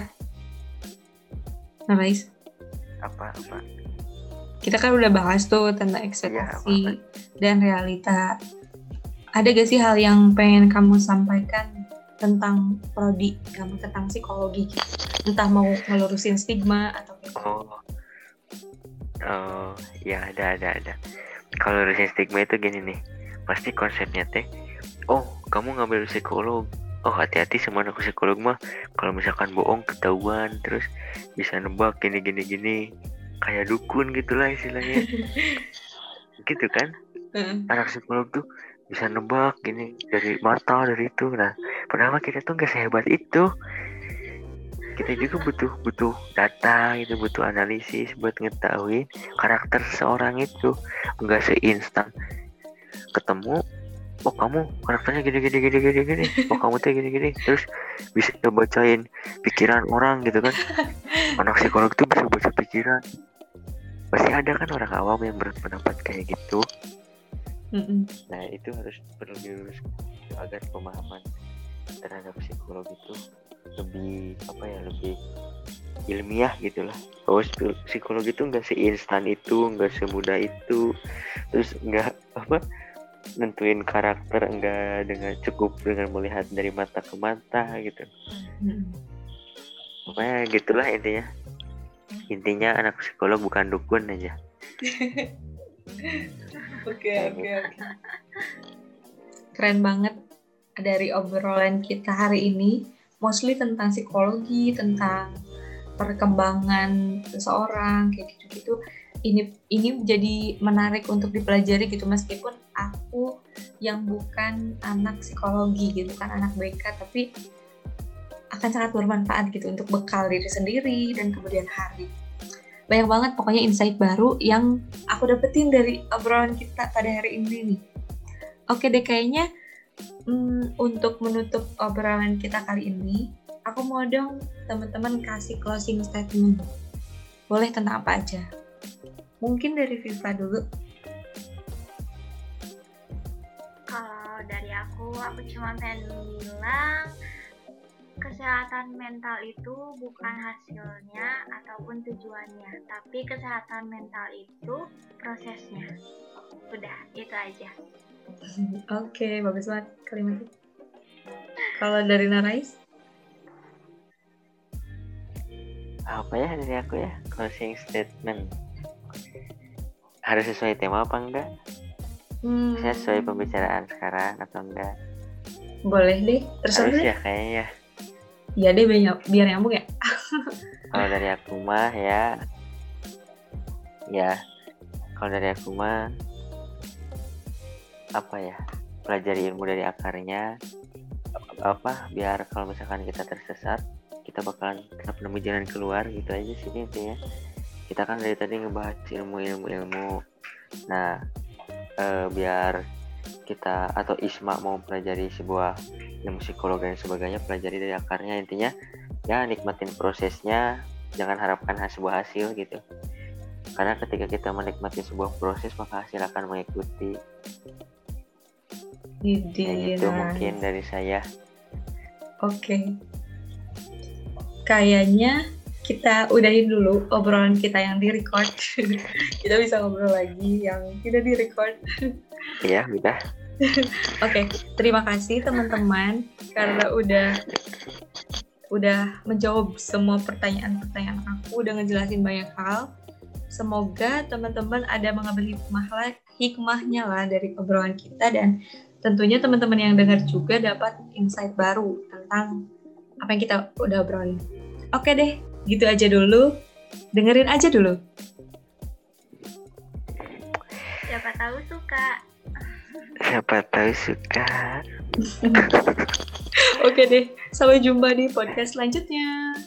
Nah. Apa apa? Kita kan udah bahas tuh tentang ekspektasi ya, dan realita. Ada gak sih hal yang pengen kamu sampaikan tentang prodi kamu tentang psikologi. Entah mau ngelurusin stigma atau oh. Oh ya ada ada ada. Kalau lurusin stigma itu gini nih. Pasti konsepnya teh oh kamu ngambil psikolog. Oh hati-hati sama anak psikolog mah. Kalau misalkan bohong ketahuan terus bisa nebak gini gini gini. Kayak dukun gitulah istilahnya. Gitu kan? Anak psikolog tuh bisa nebak gini dari mata dari itu. Nah mah kita tuh nggak sehebat itu. Kita juga butuh butuh data gitu butuh analisis buat ngetahui karakter seorang itu. Nggak seinstan ketemu oh kamu karakternya gini gini gini gini gini. Oh kamu tuh gini gini. Terus bisa bacain pikiran orang gitu kan. Anak psikolog tuh bisa baca pikiran. Pasti ada kan orang awam yang berpendapat kayak gitu Mm-mm. Nah itu harus perlu diluruskan agar pemahaman terhadap psikolog itu lebih apa ya lebih ilmiah gitulah. Bahwa psi- psikolog itu nggak seinstan itu, nggak semudah itu, terus nggak apa nentuin karakter enggak dengan cukup dengan melihat dari mata ke mata gitu. Mm-mm. Pokoknya gitulah intinya. Intinya anak psikolog bukan dukun aja. Oke, oke, oke. Keren banget dari obrolan kita hari ini, mostly tentang psikologi, tentang perkembangan seseorang kayak gitu-gitu. Ini ini jadi menarik untuk dipelajari gitu meskipun aku yang bukan anak psikologi gitu kan anak BK tapi akan sangat bermanfaat gitu untuk bekal diri sendiri dan kemudian hari. Banyak banget pokoknya insight baru yang aku dapetin dari obrolan kita pada hari ini nih. Oke deh kayaknya hmm, untuk menutup obrolan kita kali ini, aku mau dong teman-teman kasih closing statement. Boleh tentang apa aja? Mungkin dari Viva dulu. Kalau dari aku, aku cuma pengen bilang kesehatan mental itu bukan hasilnya ataupun tujuannya, tapi kesehatan mental itu prosesnya. Udah, itu aja. Oke, bagus banget kalimatnya. Kalau dari Narais? Apa ya dari aku ya closing statement harus sesuai tema apa enggak? Hmm, Saya sesuai pembicaraan sekarang atau enggak? boleh deh, terserah Harus deh. ya kayaknya ya. Iya deh, biar, biar nyambung ya. Kalau dari aku mah ya, ya. Kalau dari aku mah apa ya? Pelajari ilmu dari akarnya. Apa? Biar kalau misalkan kita tersesat, kita bakalan tetap nemu jalan keluar gitu aja sih intinya. Kita kan dari tadi ngebahas ilmu-ilmu ilmu. Nah, eh, biar kita atau Isma mau pelajari sebuah ilmu psikologi dan sebagainya pelajari dari akarnya intinya ya nikmatin prosesnya jangan harapkan ha- sebuah hasil gitu karena ketika kita menikmati sebuah proses maka hasil akan mengikuti Jadi, kayak gitu nah. mungkin dari saya Oke. Kayaknya kita udahin dulu obrolan kita yang di record. kita bisa ngobrol lagi yang tidak di record. ya udah Oke, terima kasih teman-teman karena udah udah menjawab semua pertanyaan-pertanyaan aku, udah ngejelasin banyak hal. Semoga teman-teman ada mengambil hikmah lah, hikmahnya lah dari obrolan kita dan tentunya teman-teman yang dengar juga dapat insight baru tentang apa yang kita udah obrolin. Oke deh, gitu aja dulu. Dengerin aja dulu. Siapa tahu suka. siapa tahu suka Oke deh, sampai jumpa di podcast selanjutnya.